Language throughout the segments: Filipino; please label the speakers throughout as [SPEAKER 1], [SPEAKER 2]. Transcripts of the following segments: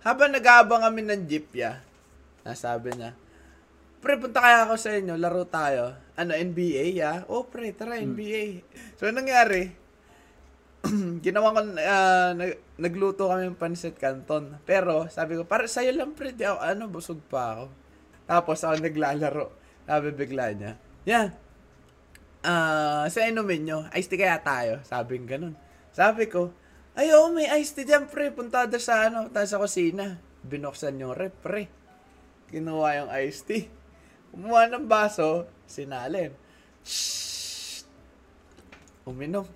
[SPEAKER 1] Habang nag-aabang kami ng jeep, ya, nasabi niya, Pre, punta kaya ako sa inyo, laro tayo. Ano, NBA, ya? Oh, pre, tara, NBA. So, anong nangyari? ginawa ko, ah, nag- nagluto kami ng pancit canton. Pero, sabi ko, para sa'yo lang, pre, di ako, ano, busog pa ako. Tapos, ako naglalaro. Sabi bigla niya, yan, ah, sa inumin nyo, iced tea kaya tayo. Sabi ganun. Sabi ko, ay, oo, may iced tea dyan, pre. Punta doon sa, ano, tayo sa kusina. Binuksan yung rep, pre. Kinuha yung iced tea. Kumuha ng baso, sinalin. Shhh! Uminom.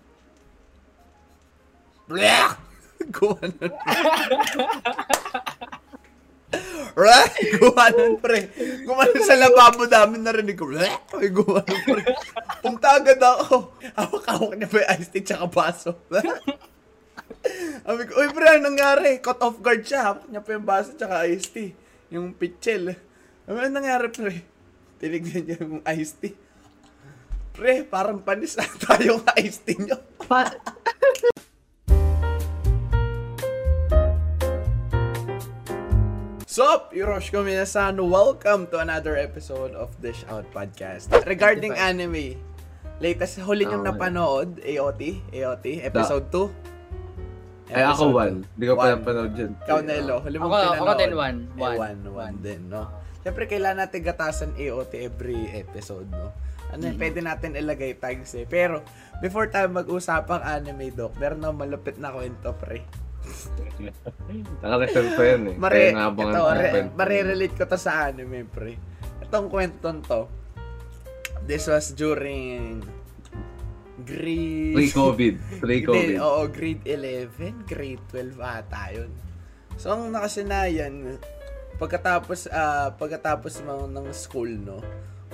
[SPEAKER 1] Blech! Gumanon. Right? Gumanon, pre. Gumanon sa lababo namin narinig ko. Blech! May gumanon, pre. Punta agad ako. Hawak-hawak niya pa yung iced tea tsaka baso. Sabi ko, uy pre, anong nangyari? Caught off guard siya. Hawak niya pa yung baso tsaka iced tea. Yung pitchel. Sabi, anong nangyari, pre? Tinignan niya yung iced tea. Pre, parang panis na tayo ng iced tea niyo.
[SPEAKER 2] Pa-
[SPEAKER 1] Sup, Hiroshi Minasan. Welcome to another episode of Dish Out Podcast. Regarding anime, latest huli niyong
[SPEAKER 2] Oh,
[SPEAKER 1] napanood, AOT, AOT, episode 2.
[SPEAKER 2] Ay, ako one. Hindi ko pa napanood yun.
[SPEAKER 1] Ikaw, Nelo, huli mong
[SPEAKER 3] Ako-
[SPEAKER 1] pinanood.
[SPEAKER 3] ako din one.
[SPEAKER 1] Eh,
[SPEAKER 3] One.
[SPEAKER 1] one, one din, no? Siyempre, kailangan natin gatasan AOT every episode, no? Ano,
[SPEAKER 3] Mm-hmm.
[SPEAKER 1] pwede natin ilagay tags eh. Pero, before tayo mag-usapang anime, Doc, meron na malupit na kwento, pre.
[SPEAKER 2] Naka-reserve pa yun eh.
[SPEAKER 1] Mare, ito, re,
[SPEAKER 2] kwento.
[SPEAKER 1] marirelate ko to sa anime, pre. Itong kwentong to, this was during grade...
[SPEAKER 2] Pre-COVID. Pre-COVID.
[SPEAKER 1] Oo, grade 11, grade 12 ata yun. So, ang nakasanayan, pagkatapos, ah, pagkatapos mo ng school, no?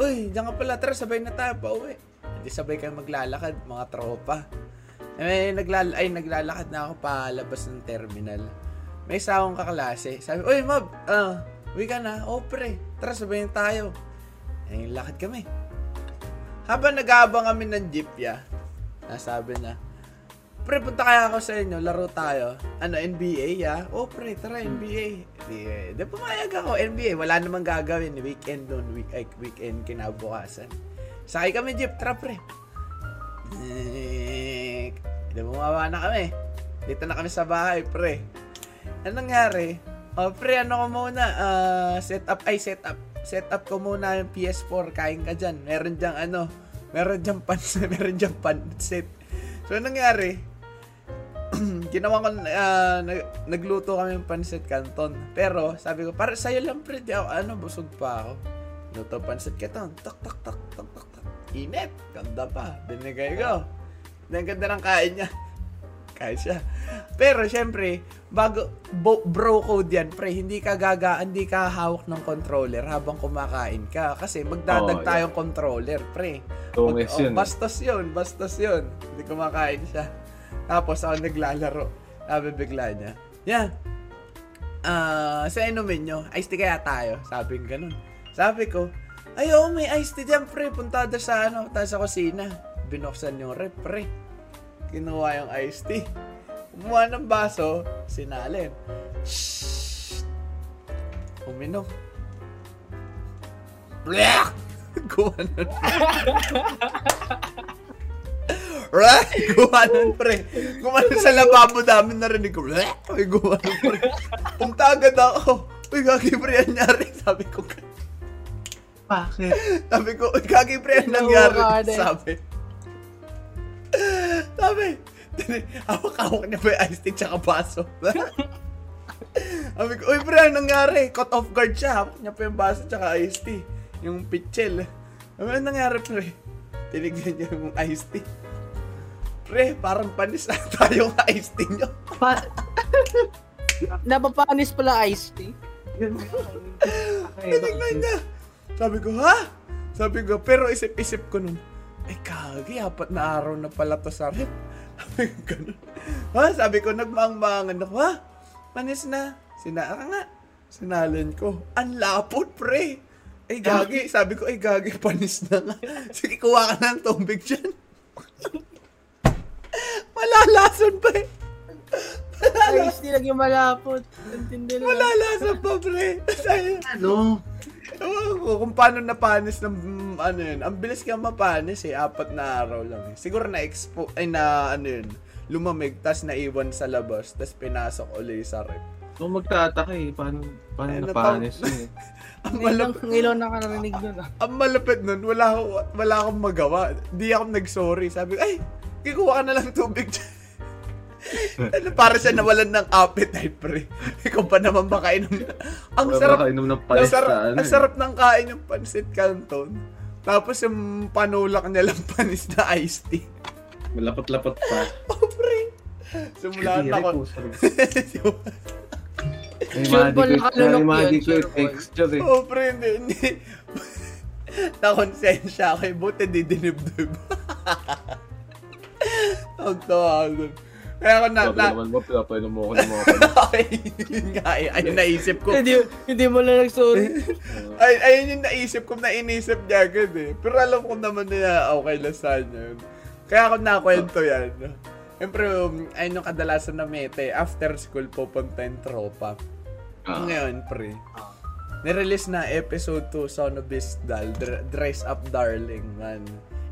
[SPEAKER 1] Uy, diyan ka pala, tara, sabay na tayo pa uwi. Hindi sabay kayo maglalakad, mga tropa. Eh, naglal ay, naglalakad na ako palabas ng terminal. May isa akong kaklase. Sabi, Uy, Mab, ah, uwi ka na. Oh, pre, tara, sabay na tayo. Eh, lakad kami. Habang nag-aabang kami ng jeep, ya, nasabi na, Pre, punta kaya ako sa inyo, laro tayo. Ano, NBA, ya? Oh, pre, tara, NBA. Di, di pumayag ako, NBA. Wala namang gagawin. Weekend doon, week, ay, weekend kinabukasan. Sakay kami jeep, tara, pre. Di bumaba na kami. Dito na kami sa bahay, pre. Anong nangyari? Oh, pre, ano ko muna? Ah, set up, ay, set up. Set up ko muna yung PS4. Kain ka dyan. Meron dyang ano, meron dyang pan, meron dyang pansit. So, nangyari? Ginawa ko, nag- nagluto kami ng pansit canton. Pero, sabi ko, para sa'yo lang, pre, di ako, ano, busog pa ako. Luto pansit canton. Tak, tak, tak, tak, tak, tak. Init. Ganda pa. Binigay ko. Ang ganda ng kain niya. Kain siya. Pero, syempre, bago, bo- bro code yan, pre, hindi ka gaga, hindi ka hawak ng controller habang kumakain ka. Kasi magdadag
[SPEAKER 2] Oo,
[SPEAKER 1] tayong controller, pre.
[SPEAKER 2] Tungis
[SPEAKER 1] Oh,
[SPEAKER 2] yun. eh.
[SPEAKER 1] bastos yun, bastos yun. Hindi kumakain siya. Tapos ako naglalaro. Sabi bigla niya, yan, ah, sa inumin nyo, iced tea kaya tayo. Sabi ng ganun. Sabi ko, ay oo, may iced tea dyan, pre. Punta sa, ano, tayo sa kusina. Binuksan yung rep, pre. Kinuha yung iced tea. Kumuha ng baso, sinalin. Shhh! Uminom. Blech! Gumanon. Right? Gumanon, pre. Gumanon sa lababo namin narinig ko. Blech! May gumanon, pre. Punta agad ako. Uy, gagi, pre, ang nangyari. Sabi ko,
[SPEAKER 2] Bakit?
[SPEAKER 1] sabi ko, uy, gagi, pre, ang nangyari.
[SPEAKER 3] Eh.
[SPEAKER 1] Sabi. Sabi. Hawak-hawak niya pa yung iced tea tsaka baso. Sabi ko, uy, pre, ang nangyari? Caught off guard siya. Hawak niya pa yung baso tsaka iced tea. Yung pitchel. Sabi, anong nangyari, pre? Tinignan niya yung iced tea. Pre, parang panis na tayo ng iced tea niyo.
[SPEAKER 2] Pa-
[SPEAKER 3] Napapanis pala iced tea.
[SPEAKER 1] Tinignan niya. Sabi ko, ha? Sabi ko, pero isip-isip ko nun, ay kagi, apat na araw na pala to sa rep. Sabi ko, ganun. Ha? Sabi ko, nagmaang-maangan ako, ha? Panis na. Sinara nga. Sinalin ko. Ang lapot, pre. Ay, gagi. Sabi ko, ay, gagi, panis na nga. Sige, kuha ka na ng tubig dyan. Malalason pa eh.
[SPEAKER 3] Ay, lang yung malapot. Intindi na.
[SPEAKER 1] Wala lasa pa, pre. Sayo.
[SPEAKER 2] Ano?
[SPEAKER 1] Ewan ko kung paano napanis ng mm, ano yun. Ang bilis ka mapanis eh. Apat na araw lang eh. Siguro na expo ay na ano yun. Lumamig, tas naiwan sa labas, tas pinasok uli sa rep.
[SPEAKER 2] Kung magtataka eh, paano, paano
[SPEAKER 1] Eh,
[SPEAKER 2] napanis yun eh.
[SPEAKER 1] Ang malapit,
[SPEAKER 3] ngayon na ka narinig nun ah.
[SPEAKER 1] ang malapit nun, wala, wala akong magawa. Di ako nag-sorry. Sabi ko, ay, kikuha ka na lang tubig dyan. Ano, para siya nawalan ng appetite, pre. Ikaw pa naman makain ng... Ang sarap,
[SPEAKER 2] makainom ng
[SPEAKER 1] ang
[SPEAKER 2] panis
[SPEAKER 1] sarap,
[SPEAKER 2] sa ano
[SPEAKER 1] ang
[SPEAKER 2] eh.
[SPEAKER 1] sarap ng kain ng pansit canton. Tapos yung panulak niya lang panis na iced tea.
[SPEAKER 2] Malapot-lapot pa.
[SPEAKER 1] Oh, pre. Simula na ako.
[SPEAKER 3] Nakalunok
[SPEAKER 2] Imagine
[SPEAKER 3] yun?
[SPEAKER 2] ko yung
[SPEAKER 3] Sure ba?
[SPEAKER 2] texture eh.
[SPEAKER 1] oh, pre, hindi, hindi. Nakonsensya ako eh. Buti di dinibdib. Ang tawag. Kaya ako na, na,
[SPEAKER 2] naman mo, pinapainom mo ako ng mga panis.
[SPEAKER 1] ay, yun nga eh. Ayun naisip ko.
[SPEAKER 3] Hindi, hindi mo lang nag-sorry.
[SPEAKER 1] Ay, ayun yung naisip ko na inisip niya agad eh. Pero alam ko naman na okay lang sa kanya yun. Kaya ako nakwento yan. Siyempre, um, ayun yung kadalasan na mete. After school, pupunta yung tropa.
[SPEAKER 2] Ah.
[SPEAKER 1] Ngayon, pre. Nirelease na episode 2, Son of Bisdal, Dr- Dress Up Darling, man.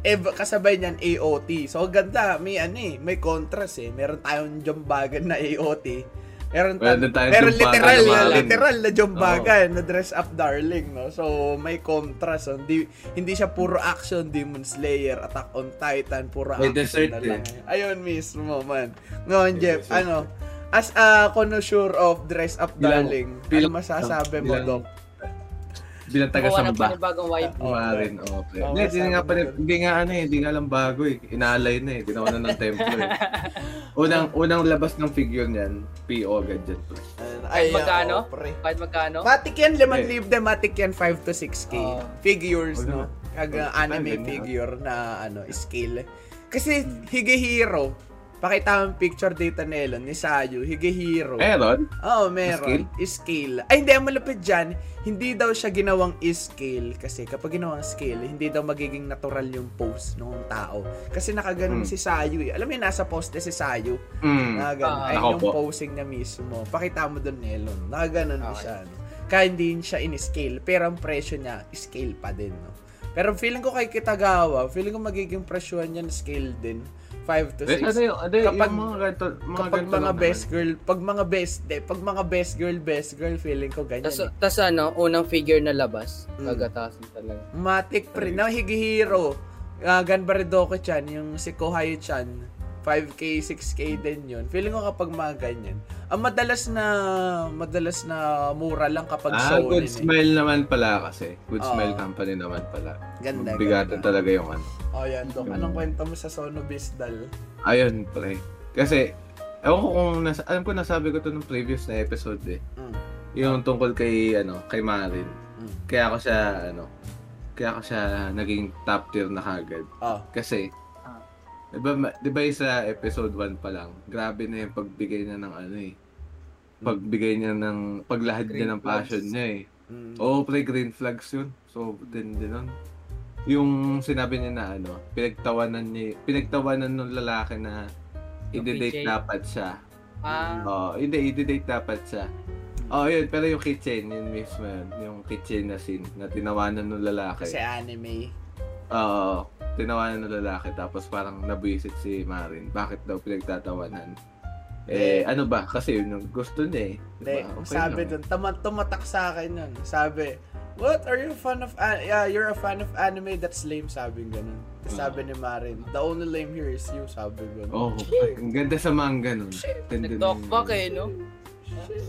[SPEAKER 1] Eh, ba- kasabay niyan, AOT. So, ganda. May ano eh, may contrast eh. Meron tayong jumbagan na AOT. Meron, ta-
[SPEAKER 2] Meron tayong
[SPEAKER 1] meron literal,
[SPEAKER 2] na
[SPEAKER 1] literal na jumbagan na Dress Up Darling, no? So, may contrast. So, hindi, hindi siya puro action, Demon Slayer, Attack on Titan, puro
[SPEAKER 2] May
[SPEAKER 1] action
[SPEAKER 2] dessert
[SPEAKER 1] na lang.
[SPEAKER 2] eh.
[SPEAKER 1] Ayun mismo, man. Ngayon,
[SPEAKER 2] May
[SPEAKER 1] Jeff,
[SPEAKER 2] dessert.
[SPEAKER 1] ano, as a connoisseur of Dress Up
[SPEAKER 2] Bilang-
[SPEAKER 1] Darling, ano
[SPEAKER 2] bilang-
[SPEAKER 1] masasabi mo,
[SPEAKER 2] bilang-
[SPEAKER 1] Dok?
[SPEAKER 2] Bilang
[SPEAKER 3] Gawa ng
[SPEAKER 2] taga-samba.
[SPEAKER 3] panibagong wife.
[SPEAKER 1] Oo,
[SPEAKER 2] Marin, okay. Hindi, hindi nga pa, hindi nga ano eh, hindi nga lang bago eh. Inaalay na eh, ginawa na ng templo eh. Unang, unang labas ng figure niyan, PO agad dyan. pre.
[SPEAKER 3] Kahit magkano? Kahit magkano?
[SPEAKER 1] Matik yan, liman
[SPEAKER 2] Eh.
[SPEAKER 1] libre, matik yan 5 to 6k.
[SPEAKER 3] Oo.
[SPEAKER 1] Figures, no? Kag anime
[SPEAKER 2] ay,
[SPEAKER 1] figure na ano, scale. Kasi Higehiro, pakita mo ang picture data nila ni Sayu, Higehiro.
[SPEAKER 2] Meron?
[SPEAKER 1] Oo, meron. Scale. Ay, hindi, ang malapit dyan, hindi daw siya ginawang scale kasi kapag ginawang scale, hindi daw magiging natural yung pose ng tao. Kasi nakaganon
[SPEAKER 2] Hmm.
[SPEAKER 1] si Sayu eh. Alam mo yun, nasa poste si Sayu.
[SPEAKER 2] Mm.
[SPEAKER 1] Nakaganon.
[SPEAKER 3] Ah.
[SPEAKER 1] Ay, yung
[SPEAKER 2] po.
[SPEAKER 1] posing niya mismo. Pakita mo doon, Nelon. Nakaganon
[SPEAKER 3] Okay.
[SPEAKER 1] siya. No? Kaya hindi siya in-scale. Pero ang presyo niya, scale pa din. No? Pero feeling ko kay Kitagawa, feeling ko magiging presyohan niya scale din. 5 to
[SPEAKER 2] Eh,
[SPEAKER 1] 6.
[SPEAKER 2] ano yung, ano yung
[SPEAKER 1] Kapag-
[SPEAKER 2] mga ganito, mga
[SPEAKER 1] kapag
[SPEAKER 2] ganito
[SPEAKER 1] mga best
[SPEAKER 2] naman.
[SPEAKER 1] girl, pag mga best, de, pag mga best girl, best girl, feeling ko ganyan.
[SPEAKER 3] Tas,
[SPEAKER 1] eh.
[SPEAKER 3] tas ano, unang figure na labas,
[SPEAKER 1] Mm.
[SPEAKER 3] gagatasin talaga.
[SPEAKER 1] Matic pre, na Higihiro, uh, Ganbaridoke chan, yung si Kohayo chan, 5k, 6k din yun. Feeling ko kapag mga ganyan. Ang madalas na, madalas na mura lang kapag
[SPEAKER 2] Ah,
[SPEAKER 1] shonen
[SPEAKER 2] good
[SPEAKER 1] eh.
[SPEAKER 2] smile naman pala kasi. Good
[SPEAKER 1] Oo.
[SPEAKER 2] smile company naman pala.
[SPEAKER 1] Ganda,
[SPEAKER 2] Bigatan
[SPEAKER 1] ganda.
[SPEAKER 2] talaga yung ano.
[SPEAKER 1] Oh, yan, Dok. Anong kwento mo sa Sono Bisdal?
[SPEAKER 2] Ayun, pre. Kasi, ewan ko kung, nasa, alam ko nasabi ko to nung previous na episode eh.
[SPEAKER 1] Mm.
[SPEAKER 2] Yung tungkol kay, ano, kay Marin.
[SPEAKER 1] Mm.
[SPEAKER 2] Kaya ako siya, ano, kaya ako siya naging top tier na kagad.
[SPEAKER 1] Oh,
[SPEAKER 2] Kasi,
[SPEAKER 3] Ah.
[SPEAKER 2] di ba, ma- di ba yung sa episode 1 pa lang, grabe na yung pagbigay niya ng ano eh. Pagbigay niya ng, paglahad niya
[SPEAKER 3] Green
[SPEAKER 2] ng passion
[SPEAKER 3] flags.
[SPEAKER 2] niya eh.
[SPEAKER 1] mm.
[SPEAKER 2] Oo, pre, green flags yun. So, din din nun. Yung sinabi niya na ano, pinagtawanan niya, pinagtawanan ng lalaki na i-date dapat siya.
[SPEAKER 3] Ah,
[SPEAKER 2] Oo, hindi, i-date dapat siya. Oo, yun, pero yung kitchen, yun mismo yun. Yung kitchen na scene, na tinawanan ng lalaki.
[SPEAKER 1] Kasi anime.
[SPEAKER 2] Oo, tinawanan ng lalaki, tapos parang nabwisit si Marin. Bakit daw pinagtatawanan? Eh, ano ba? Kasi yun yung gusto niya eh. Diba? Okay
[SPEAKER 1] sabi dun, tama, tumatak sa akin yun. Sabi, what, are you a fan of, an- yeah, you're a fan of anime, that's lame, sabi ganun. Tapos
[SPEAKER 2] Ah.
[SPEAKER 1] sabi ni Marin, the only lame here is you, sabi ganun.
[SPEAKER 2] Oh, ang ganda sa manga nun. Ganda
[SPEAKER 3] nag-talk
[SPEAKER 2] nun.
[SPEAKER 3] back eh, no?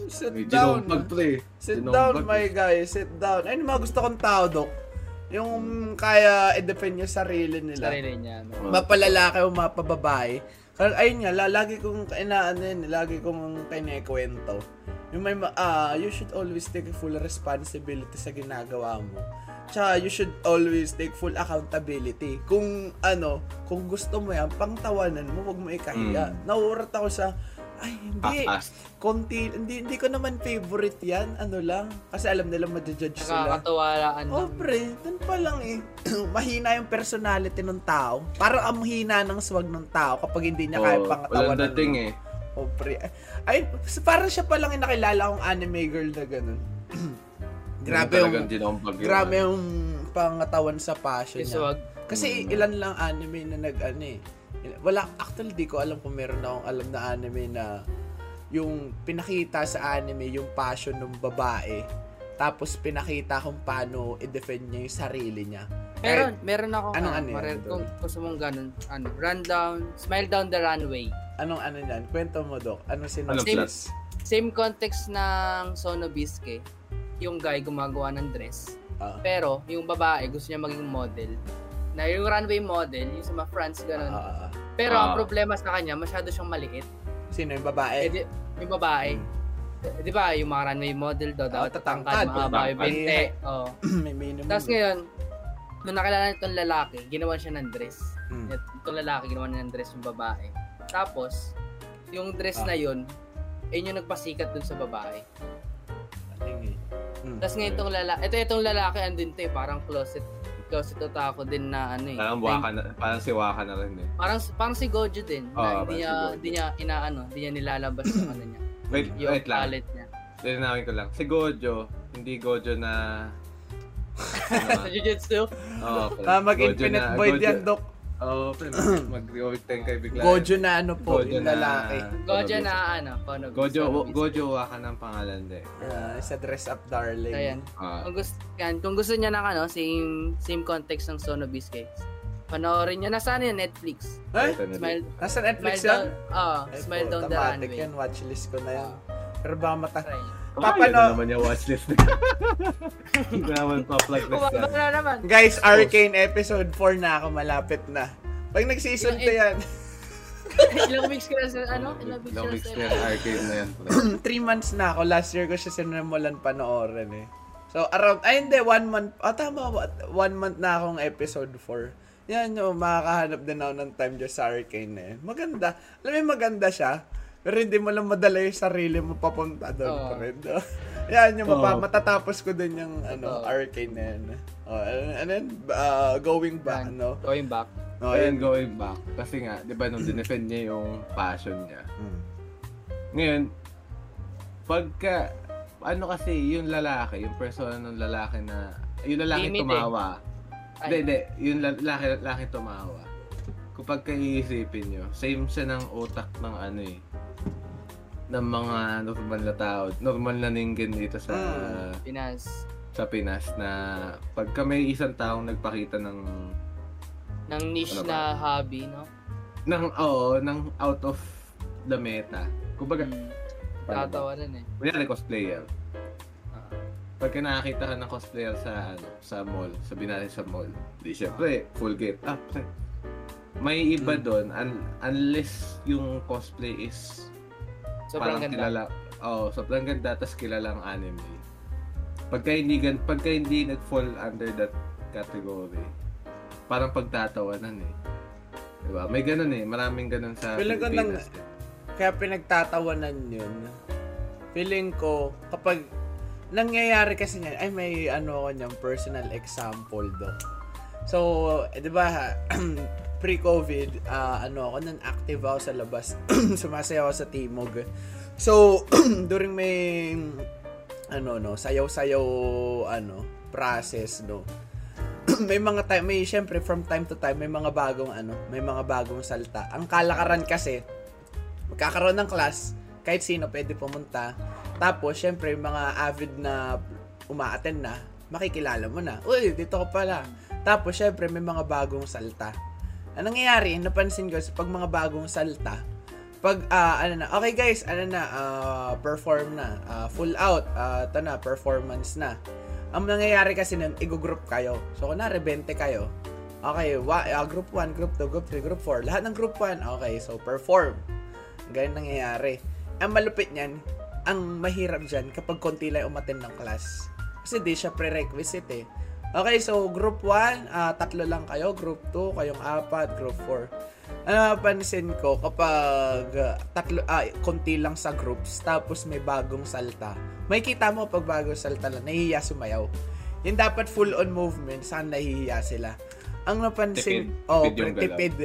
[SPEAKER 1] Sit
[SPEAKER 2] May
[SPEAKER 1] down.
[SPEAKER 2] pre.
[SPEAKER 1] Sit
[SPEAKER 2] Ginompag.
[SPEAKER 1] down, my guy. Sit down. Ayun, yung mga gusto kong tao, Dok. Yung kaya i-defend yung sarili nila.
[SPEAKER 3] Sarili niya, no?
[SPEAKER 1] Mapalalaki o mapababae. Ayun nga, la- lagi kong inaano yun, lagi kong kinikwento. Yung may, ma- ah, you should always take full responsibility sa ginagawa mo. Tsaka you should always take full accountability. Kung ano, kung gusto mo yan, pangtawanan mo, wag mo ikahiya.
[SPEAKER 2] Mm.
[SPEAKER 1] Nauurat ako sa, ay hindi, konti, hindi, hindi ko naman favorite yan, ano lang. Kasi alam nila madjudge sila.
[SPEAKER 3] Nakakatawalaan
[SPEAKER 1] Oh,
[SPEAKER 3] lang.
[SPEAKER 1] pre, dun pa lang eh. Mahina yung personality ng tao. Parang ang hina ng swag ng tao kapag hindi niya kaya
[SPEAKER 2] Oh,
[SPEAKER 1] pangatawanan.
[SPEAKER 2] Walang dating eh.
[SPEAKER 1] Aubrey. Ay, parang siya pa lang yung nakilala kong anime girl na ganun. grabe yung, grabe yung pangatawan sa passion niya. Kasi
[SPEAKER 2] Mm.
[SPEAKER 1] ilan lang anime na nag ano eh. Wala, actually di ko alam kung meron akong alam na anime na yung pinakita sa anime yung passion ng babae. Tapos pinakita kung paano i-defend niya yung sarili niya.
[SPEAKER 3] Meron, meron ako.
[SPEAKER 1] Anong
[SPEAKER 3] ano,
[SPEAKER 1] ano Dol?
[SPEAKER 3] kung gusto mong ganun, ano, run down, smile down the runway.
[SPEAKER 1] Anong ano yan? Kwento mo, Dok. Ano
[SPEAKER 2] Ano
[SPEAKER 1] sinopsis?
[SPEAKER 3] Same context ng Sono Bisque. Yung guy gumagawa ng dress.
[SPEAKER 1] Ah.
[SPEAKER 3] Pero, yung babae, gusto niya maging model. Na yung runway model, yung sa mga France, ganun.
[SPEAKER 1] Ah.
[SPEAKER 3] Pero ang
[SPEAKER 2] Ah.
[SPEAKER 3] problema sa kanya, masyado siyang maliit.
[SPEAKER 1] Sino yung
[SPEAKER 3] Eh,
[SPEAKER 1] babae?
[SPEAKER 3] di, yung babae, eh, di ba, yung mga runway model daw,
[SPEAKER 1] Ah,
[SPEAKER 3] dapat
[SPEAKER 1] tatangkad,
[SPEAKER 3] tatangkad, mahaba yung binte. Oh.
[SPEAKER 1] May minimum.
[SPEAKER 3] Tapos ngayon, nung nakilala itong lalaki, ginawa siya ng dress.
[SPEAKER 1] Mm.
[SPEAKER 3] Itong lalaki, ginawa niya ng dress yung babae. Tapos, yung dress
[SPEAKER 1] Ah.
[SPEAKER 3] na yun, ayun yung nagpasikat dun sa babae.
[SPEAKER 1] Galing eh. Mm.
[SPEAKER 3] Tapos ngayon itong lalaki, ito itong lalaki andun to eh, parang closet closet otaku din na ano eh.
[SPEAKER 2] Parang waka na, parang si Waka na rin eh.
[SPEAKER 3] Parang parang si Gojo din.
[SPEAKER 2] Oo,
[SPEAKER 3] na hindi
[SPEAKER 2] si
[SPEAKER 3] niya
[SPEAKER 2] Gojo.
[SPEAKER 3] hindi niya inaano, hindi niya nilalabas yung ano niya.
[SPEAKER 2] Wait,
[SPEAKER 3] Yung
[SPEAKER 2] wait lang.
[SPEAKER 3] palette niya.
[SPEAKER 2] Linawin ko lang. Si Gojo, hindi Gojo na... ano,
[SPEAKER 3] Sa Jujutsu,
[SPEAKER 2] Oo, pala.
[SPEAKER 1] Ah, mag-infinite void
[SPEAKER 2] Gojo-
[SPEAKER 1] yan, Dok.
[SPEAKER 2] Oo, pero mag-rewind tayo kay bigla.
[SPEAKER 1] Gojo na ano po,
[SPEAKER 2] Gojo
[SPEAKER 1] yung
[SPEAKER 2] na-
[SPEAKER 1] lalaki.
[SPEAKER 3] Gojo na ano, Kono
[SPEAKER 2] Gojo, Gojo Waka ng pangalan din.
[SPEAKER 1] Ah, sa dress up darling.
[SPEAKER 3] Ayan.
[SPEAKER 2] Ah,
[SPEAKER 3] Kung gusto, yan, kung gusto niya ng ano, same same context ng Sono Biscuit. Panoorin niyo na sana yung Netflix.
[SPEAKER 1] Eh?
[SPEAKER 2] ito na din.
[SPEAKER 3] Smile,
[SPEAKER 1] Nasa Netflix
[SPEAKER 3] smile
[SPEAKER 1] yan?
[SPEAKER 3] down, ah,
[SPEAKER 1] Ay,
[SPEAKER 3] smile
[SPEAKER 1] po,
[SPEAKER 3] down the
[SPEAKER 1] automatic
[SPEAKER 3] runway.
[SPEAKER 1] yan, watchlist ko na yan. Pero baka mata...
[SPEAKER 3] Try.
[SPEAKER 2] Papano? Naman yung watchlist. Hindi ko naman pa-plug na
[SPEAKER 3] Kumaba
[SPEAKER 2] siya.
[SPEAKER 3] na naman.
[SPEAKER 1] Guys, Arcane episode 4 na ako, malapit na. Pag nag-season 2 yan,
[SPEAKER 3] Ilang weeks ka na sa ano? Ilang weeks
[SPEAKER 2] Long
[SPEAKER 3] ka na
[SPEAKER 2] weeks
[SPEAKER 3] sa
[SPEAKER 2] na arcade na yan.
[SPEAKER 1] 3 months na ako. Last year ko siya sinimulan panoorin eh. So, around, ay hindi, 1 month, ah tama, 1 month na akong episode 4. Yan yung makakahanap din ako ng time dyan sa Arcane na yun. Maganda. Alam mo maganda siya, pero hindi mo lang madala yung sarili mo papunta doon
[SPEAKER 3] Oo.
[SPEAKER 1] pa rin. no? Yan, yung mapa,
[SPEAKER 2] Oo.
[SPEAKER 1] matatapos ko din yung ano,
[SPEAKER 3] Totoo.
[SPEAKER 1] Arcane na yun. Oh, ano, ano yun? Ah, going back,
[SPEAKER 3] Yan.
[SPEAKER 1] no?
[SPEAKER 3] Going back.
[SPEAKER 1] Oh,
[SPEAKER 2] Ayun,
[SPEAKER 1] yun.
[SPEAKER 2] going back. Kasi nga, di ba nung dinefend niya yung passion niya.
[SPEAKER 1] Hmm.
[SPEAKER 2] Ngayon, pagka, ano kasi, yung lalaki, yung persona ng lalaki na, yung lalaki
[SPEAKER 3] eh.
[SPEAKER 2] tumawa. Hindi, hindi. Yung lalaki, lalaki tumawa. Kapag kaiisipin nyo, same siya ng utak ng ano eh, ng mga normal na tao, normal na ninggin dito sa
[SPEAKER 1] Mm.
[SPEAKER 3] Pinas.
[SPEAKER 2] sa Pinas na pagka may isang taong nagpakita ng
[SPEAKER 3] Ng niche
[SPEAKER 2] Ano ba?
[SPEAKER 3] na hobby, no?
[SPEAKER 2] ng oo, ng out of the meta. Kumbaga,
[SPEAKER 3] Mm.
[SPEAKER 2] paano ba?
[SPEAKER 3] Tatawanan eh.
[SPEAKER 2] Kunyari cosplayer.
[SPEAKER 3] Ah.
[SPEAKER 2] Pagka nakakita ka ng cosplayer sa ano, sa mall, sabi natin sa mall, di syempre, full get up. pre. May iba
[SPEAKER 1] Mm.
[SPEAKER 2] doon, un- unless yung cosplay is
[SPEAKER 3] Sobrang
[SPEAKER 2] parang
[SPEAKER 3] ganda.
[SPEAKER 2] kilala. Oh, sobrang ganda, tas kilalang anime. Pagka hindi, gan- pagka hindi nag-fall under that category, parang pagtatawanan eh. Diba? May ganun eh. Maraming ganun sa
[SPEAKER 1] Feeling ko nang-
[SPEAKER 2] Pilipinas. eh.
[SPEAKER 1] Kaya pinagtatawanan yun. Feeling ko, kapag nangyayari kasi niyan, ay may ano ako niyang personal example do. So, eh, di ba, pre-COVID, ah, ano ako, non-active ako sa labas. Sumasayaw ako sa Timog. So, during may, ano, no, sayaw-sayaw, ano, process, no. may mga time, may, syempre, from time to time, may mga bagong, ano, may mga bagong salta. Ang kalakaran kasi, magkakaroon ng class, kahit sino pwede pumunta. Tapos, syempre, yung mga avid na umaattend na, makikilala mo na. Uy, dito ka pala. Tapos, syempre, may mga bagong salta. Ang nangyayari, napansin ko, sa pag mga bagong salta, pag, ah, ano na, okay guys, ano na, ah, perform na, ah, full out, ah, ito na, performance na. Ang nangyayari kasi nun, i-group kayo. So, kunwari, 20 kayo. Okay, wa, ah, group 1, group 2, group 3, group 4. Lahat ng group 1, okay, so perform. Ganyan nangyayari. Ang malupit niyan, ang mahirap dyan kapag konti lang umaten ng class. Kasi di siya prerequisite eh. Okay, so group 1, ah, tatlo lang kayo. Group 2, kayong apat. Group 4. Ano napansin ko, kapag ah, tatlo, ah, konti lang sa groups, tapos may bagong salta, may kita mo pag bagong salta lang, nahihiya sumayaw. Yung dapat full on movement, saan nahihiya sila. Ang napansin,
[SPEAKER 2] Tipid.
[SPEAKER 1] oh,
[SPEAKER 2] Tipid
[SPEAKER 1] tipid.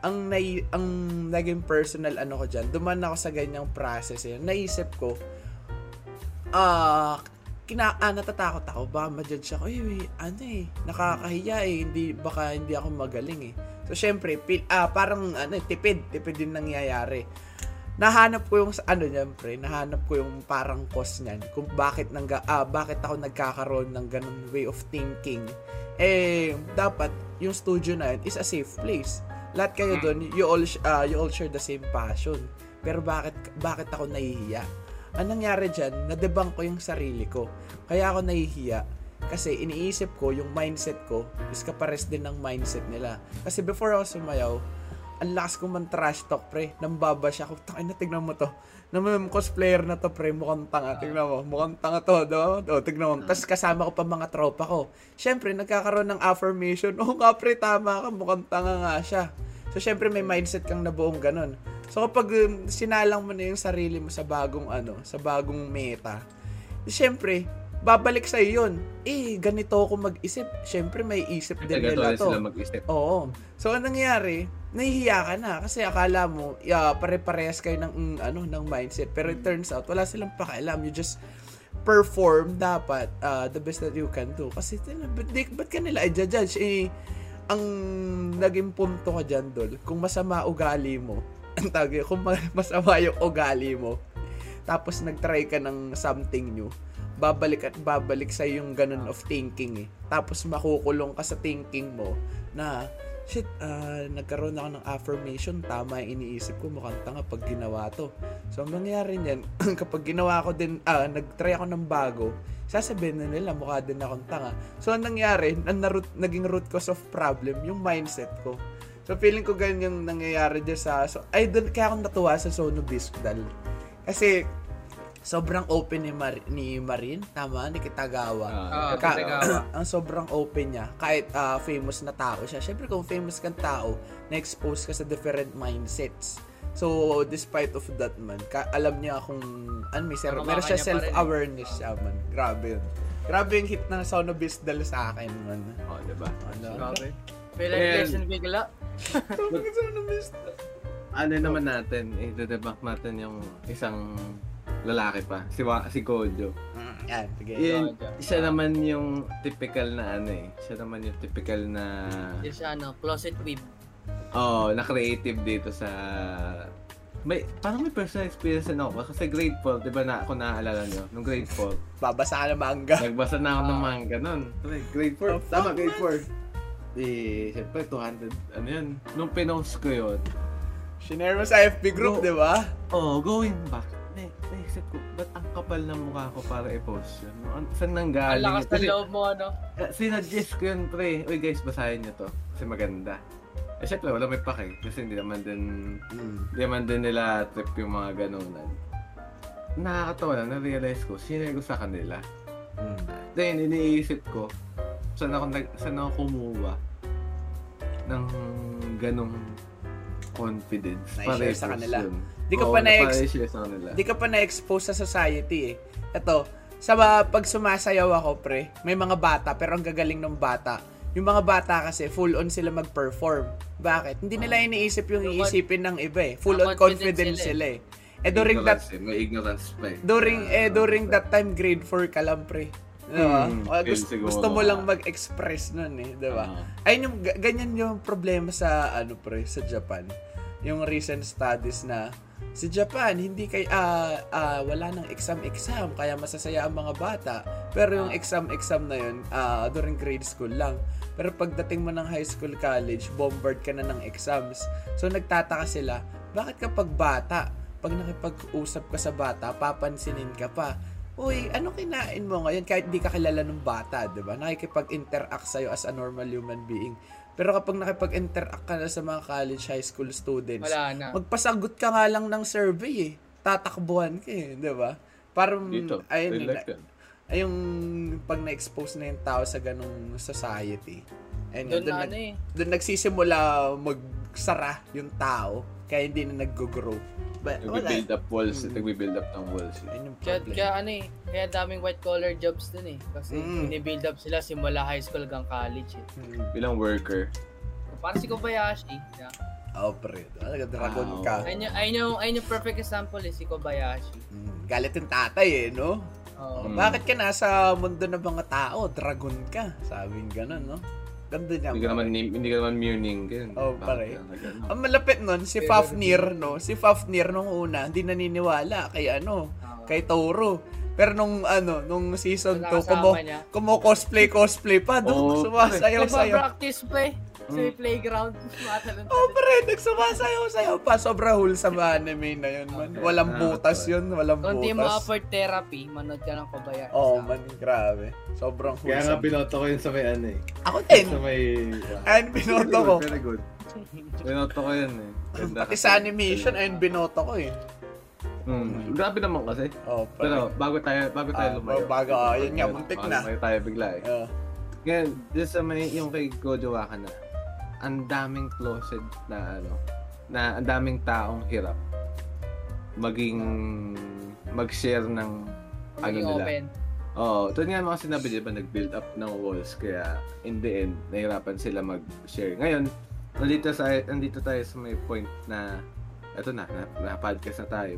[SPEAKER 1] ang nai, ang naging personal ano ko diyan, duman ako sa ganyang process eh. Naisip ko ah kina ah, natatakot ako. Baka ma-judge ako. Eh ano eh nakakahiya eh. Hindi baka hindi ako magaling eh. So syempre pil, ah, parang ano eh, tipid. Tipid din nangyayari. Nahanap ko yung ano niyan pre nahanap ko yung parang cause niyan. Kung bakit nang ah, bakit ako nagkakaroon ng ganun way of thinking. Eh dapat yung studio na yun is a safe place. Lahat kayo doon you all ah, you all share the same passion. Pero bakit bakit ako nahihiya ang nangyari dyan, nadebang ko yung sarili ko. Kaya ako nahihiya. Kasi iniisip ko, yung mindset ko, is kapares din ng mindset nila. Kasi before ako sumayaw, ang lakas ko man trash talk, pre. Nambaba siya ako. Tangin na, tignan mo to. Naman cosplayer na to, pre. Mukhang tanga. Tignan mo. Mukhang tanga to. Do? O, tignan mo. Tapos kasama ko pa mga tropa ko. Siyempre, nagkakaroon ng affirmation. Oo nga, pre. Tama ka. Mukhang tanga nga siya. So, syempre, may mindset kang nabuong ganun. So, kapag um, sinalang mo na yung sarili mo sa bagong ano, sa bagong meta, syempre, babalik sa yun. Eh, ganito ako mag-isip. Syempre, may isip din nila to.
[SPEAKER 2] sila mag-isip.
[SPEAKER 1] Oo. So, anong nangyari? Nahihiya ka na kasi akala mo, yeah, pare-parehas kayo ng, mm, ano, ng mindset. Pero it turns out, wala silang pakialam. You just perform dapat uh, the best that you can do. Kasi, ba't, ba't ka nila i-judge? Eh, ang naging punto ka dyan, Dol, kung masama ugali mo, ang tawag kung ma- masama yung ugali mo, tapos nag-try ka ng something new, babalik at babalik sa yung ganun of thinking eh. Tapos makukulong ka sa thinking mo na shit, ah, nagkaroon ako ng affirmation, tama yung iniisip ko, mukhang tanga pag ginawa to. So, ang mangyayari niyan, kapag ginawa ko din, ah, nag-try ako ng bago, sasabihin na nila, mukha din akong tanga. So, ang nangyari, ang naroot, naging root cause of problem, yung mindset ko. So, feeling ko ganyan yung nangyayari dyan sa, so, ay, dun, kaya akong natuwa sa Sono Biscudal. Kasi, sobrang open ni, Mar- ni Marin, tama, ni Kitagawa.
[SPEAKER 2] Ah,
[SPEAKER 1] Ka-
[SPEAKER 3] Kitagawa.
[SPEAKER 1] ang sobrang open niya. Kahit ah, famous na tao siya. Siyempre, kung famous kang tao, na-expose ka sa different mindsets. So, despite of that man, ka- alam niya kung, ano, may ser- meron siya self-awareness siya, man. Grabe yun. Grabe yung hit ng Sono Bisdal sa akin, man.
[SPEAKER 2] oh, diba?
[SPEAKER 1] Ano?
[SPEAKER 3] Grabe. Like
[SPEAKER 2] And-
[SPEAKER 3] lesson bigla.
[SPEAKER 1] Sono Bisdal.
[SPEAKER 2] Ano naman natin, eh, debunk natin yung isang lalaki pa, si, Wa- si Gojo.
[SPEAKER 1] Mm, sige.
[SPEAKER 2] Yun,
[SPEAKER 3] Gojo.
[SPEAKER 2] siya naman yung typical na ano eh. Siya naman yung typical na
[SPEAKER 3] Yung siya, ano, closet weeb.
[SPEAKER 2] oh, na creative dito sa may parang may personal experience na ako kasi grade 4, 'di ba na ako naaalala nyo, nung grade 4,
[SPEAKER 1] Babasa ka ng manga.
[SPEAKER 2] nagbasa na ako ng manga nun. Grade 4,
[SPEAKER 1] Oh,
[SPEAKER 2] tama grade 4. Eh, syempre 200, ano yun, nung pinost ko yun,
[SPEAKER 1] Shinare mo sa FB group,
[SPEAKER 2] Go.
[SPEAKER 1] di ba?
[SPEAKER 2] oh, going back, na, naisip ko, ba't ang kapal ng mukha ko para i-post yun? Ano, saan nanggaling?
[SPEAKER 3] Ang lakas ng loob mo, ano.
[SPEAKER 2] Uh, sinuggest ko yun, pre. Uy guys, basahin nyo to. Kasi maganda. Eh, syempre, wala may pake. Kasi hindi naman din,
[SPEAKER 1] Mm.
[SPEAKER 2] hindi naman din nila trip yung mga ganunan. Nakakatawa na, na-realize ko, sino ko sa kanila.
[SPEAKER 1] Mm.
[SPEAKER 2] Then, iniisip ko, saan ako, nag, saan ako kumuha ng ganong confidence.
[SPEAKER 1] Na-share
[SPEAKER 2] para
[SPEAKER 1] sa kanila.
[SPEAKER 2] yun.
[SPEAKER 1] Di ka
[SPEAKER 2] Oo,
[SPEAKER 1] pa
[SPEAKER 2] na kanila.
[SPEAKER 1] Di ka pa na-expose sa society eh. Ito, sa ba- pag sumasayaw ako, pre, may mga bata, pero ang gagaling ng bata. Yung mga bata kasi, full on sila mag-perform. Bakit? Hindi nila iniisip yung iisipin ng iba eh. Full on
[SPEAKER 3] confident
[SPEAKER 1] confidence
[SPEAKER 3] sila
[SPEAKER 1] sila eh. Eh, during that,
[SPEAKER 2] Ignorance eh. May ignorance pa eh.
[SPEAKER 1] during,
[SPEAKER 2] Ah,
[SPEAKER 1] eh, during that time, grade 4 ka lang, pre. Diba?
[SPEAKER 2] Hmm,
[SPEAKER 1] O, gusto,
[SPEAKER 2] siguro
[SPEAKER 1] gusto mo lang mag-express nun eh, diba?
[SPEAKER 2] Ah.
[SPEAKER 1] Ayun yung, ga- ganyan yung problema sa, ano pre, sa Japan. Yung recent studies na, si Japan, hindi kay, ah, ah, wala nang exam-exam, kaya masasaya ang mga bata. Pero yung
[SPEAKER 3] Ah.
[SPEAKER 1] exam-exam na yun, ah, during grade school lang. Pero pagdating mo ng high school, college, bombard ka na ng exams. So nagtataka sila, bakit kapag bata, pag nakipag-usap ka sa bata, papansinin ka pa. Uy, ano kinain mo ngayon kahit di ka kilala ng bata, 'di ba? Nakikipag-interact sa'yo as a normal human being. Pero kapag nakipag-interact ka na sa mga college, high school students,
[SPEAKER 3] Wala na.
[SPEAKER 1] magpasagot ka nga lang ng survey eh. Tatakbuhan ka eh, 'di ba? Parang
[SPEAKER 2] Dito,
[SPEAKER 1] ayun yun,
[SPEAKER 2] like that.
[SPEAKER 1] ay yung pag na-expose na yung tao sa ganong society. Ayun,
[SPEAKER 3] Doon
[SPEAKER 1] doon,
[SPEAKER 3] na,
[SPEAKER 1] nag,
[SPEAKER 3] ano eh.
[SPEAKER 1] doon nagsisimula magsara yung tao kaya hindi na nag-grow. But.
[SPEAKER 2] Nagbe-build up walls,
[SPEAKER 1] Mm.
[SPEAKER 2] nagbe-build up ng walls. eh.
[SPEAKER 1] Ayun yung
[SPEAKER 3] Kaya,
[SPEAKER 1] problem.
[SPEAKER 3] kaya ano eh, kaya daming white collar jobs dun eh. Kasi
[SPEAKER 1] Mm.
[SPEAKER 3] ini-build up sila simula high school hanggang college eh.
[SPEAKER 1] Hmm.
[SPEAKER 2] Bilang worker.
[SPEAKER 3] Parang si Kobayashi. Yeah.
[SPEAKER 1] Oh, pre. Talaga, dragon
[SPEAKER 2] Wow.
[SPEAKER 1] ka.
[SPEAKER 3] Ayun yung, ayun yung, ayun yung perfect example eh, si Kobayashi.
[SPEAKER 1] Mm, galit yung tatay eh, no?
[SPEAKER 2] Mm.
[SPEAKER 1] Bakit ka nasa mundo ng mga tao? Dragon ka. Sabing ganun, no? Ganda niya.
[SPEAKER 2] Hindi ka naman, hindi ka naman Muningen.
[SPEAKER 1] Oh, pare. Ang malapit nun, si Fafnir, no? Si Fafnir nung una, hindi naniniwala kay ano,
[SPEAKER 3] Oo.
[SPEAKER 1] kay Toro. Pero nung ano, nung season 2,
[SPEAKER 3] Nakasama
[SPEAKER 1] kumo, kumo cosplay cosplay pa, doon
[SPEAKER 2] Oo,
[SPEAKER 1] sumasayaw sayo.
[SPEAKER 3] Nagpa-practice pa eh. Sa
[SPEAKER 2] Mm.
[SPEAKER 3] playground. Matalon
[SPEAKER 1] Oh, pre, nagsumasayaw sayo pa. Sobra wholesome anime na yun, man.
[SPEAKER 2] Okay.
[SPEAKER 1] Walang
[SPEAKER 2] Ah,
[SPEAKER 1] butas yun, walang
[SPEAKER 3] Kung di mo
[SPEAKER 1] butas.
[SPEAKER 3] afford therapy, manood ka ng Kobayashi.
[SPEAKER 1] Oh,
[SPEAKER 3] Sama.
[SPEAKER 1] man, grabe. Sobrang
[SPEAKER 2] Kaya nga
[SPEAKER 1] wholesome.
[SPEAKER 2] binoto ko yun sa may ano eh.
[SPEAKER 1] Ako din.
[SPEAKER 2] Sa may...
[SPEAKER 1] Ayun, binoto ko.
[SPEAKER 2] Very good. Binoto ko yun eh. Ganda
[SPEAKER 1] Pati sa animation, ayun, binoto ko eh.
[SPEAKER 2] Hmm. Grabe naman kasi.
[SPEAKER 1] Oh.
[SPEAKER 2] Pero bago tayo, bago tayo
[SPEAKER 1] Ah,
[SPEAKER 2] lumayo.
[SPEAKER 1] bago, ah, yun nga, muntik na.
[SPEAKER 2] Lumayo tayo bigla eh.
[SPEAKER 1] Oh.
[SPEAKER 2] Ngayon, just sa may, yung kay Gojo Wakana, ang daming closet na ano, na ang daming taong hirap maging mag-share ng ano
[SPEAKER 3] Maging
[SPEAKER 2] nila.
[SPEAKER 3] open.
[SPEAKER 2] Oo, ito nga mga sinabi di ba, nag-build up ng walls kaya in the end, nahirapan sila mag-share. Ngayon, nandito, sa, nandito tayo sa may point na, eto na, na, na podcast na tayo.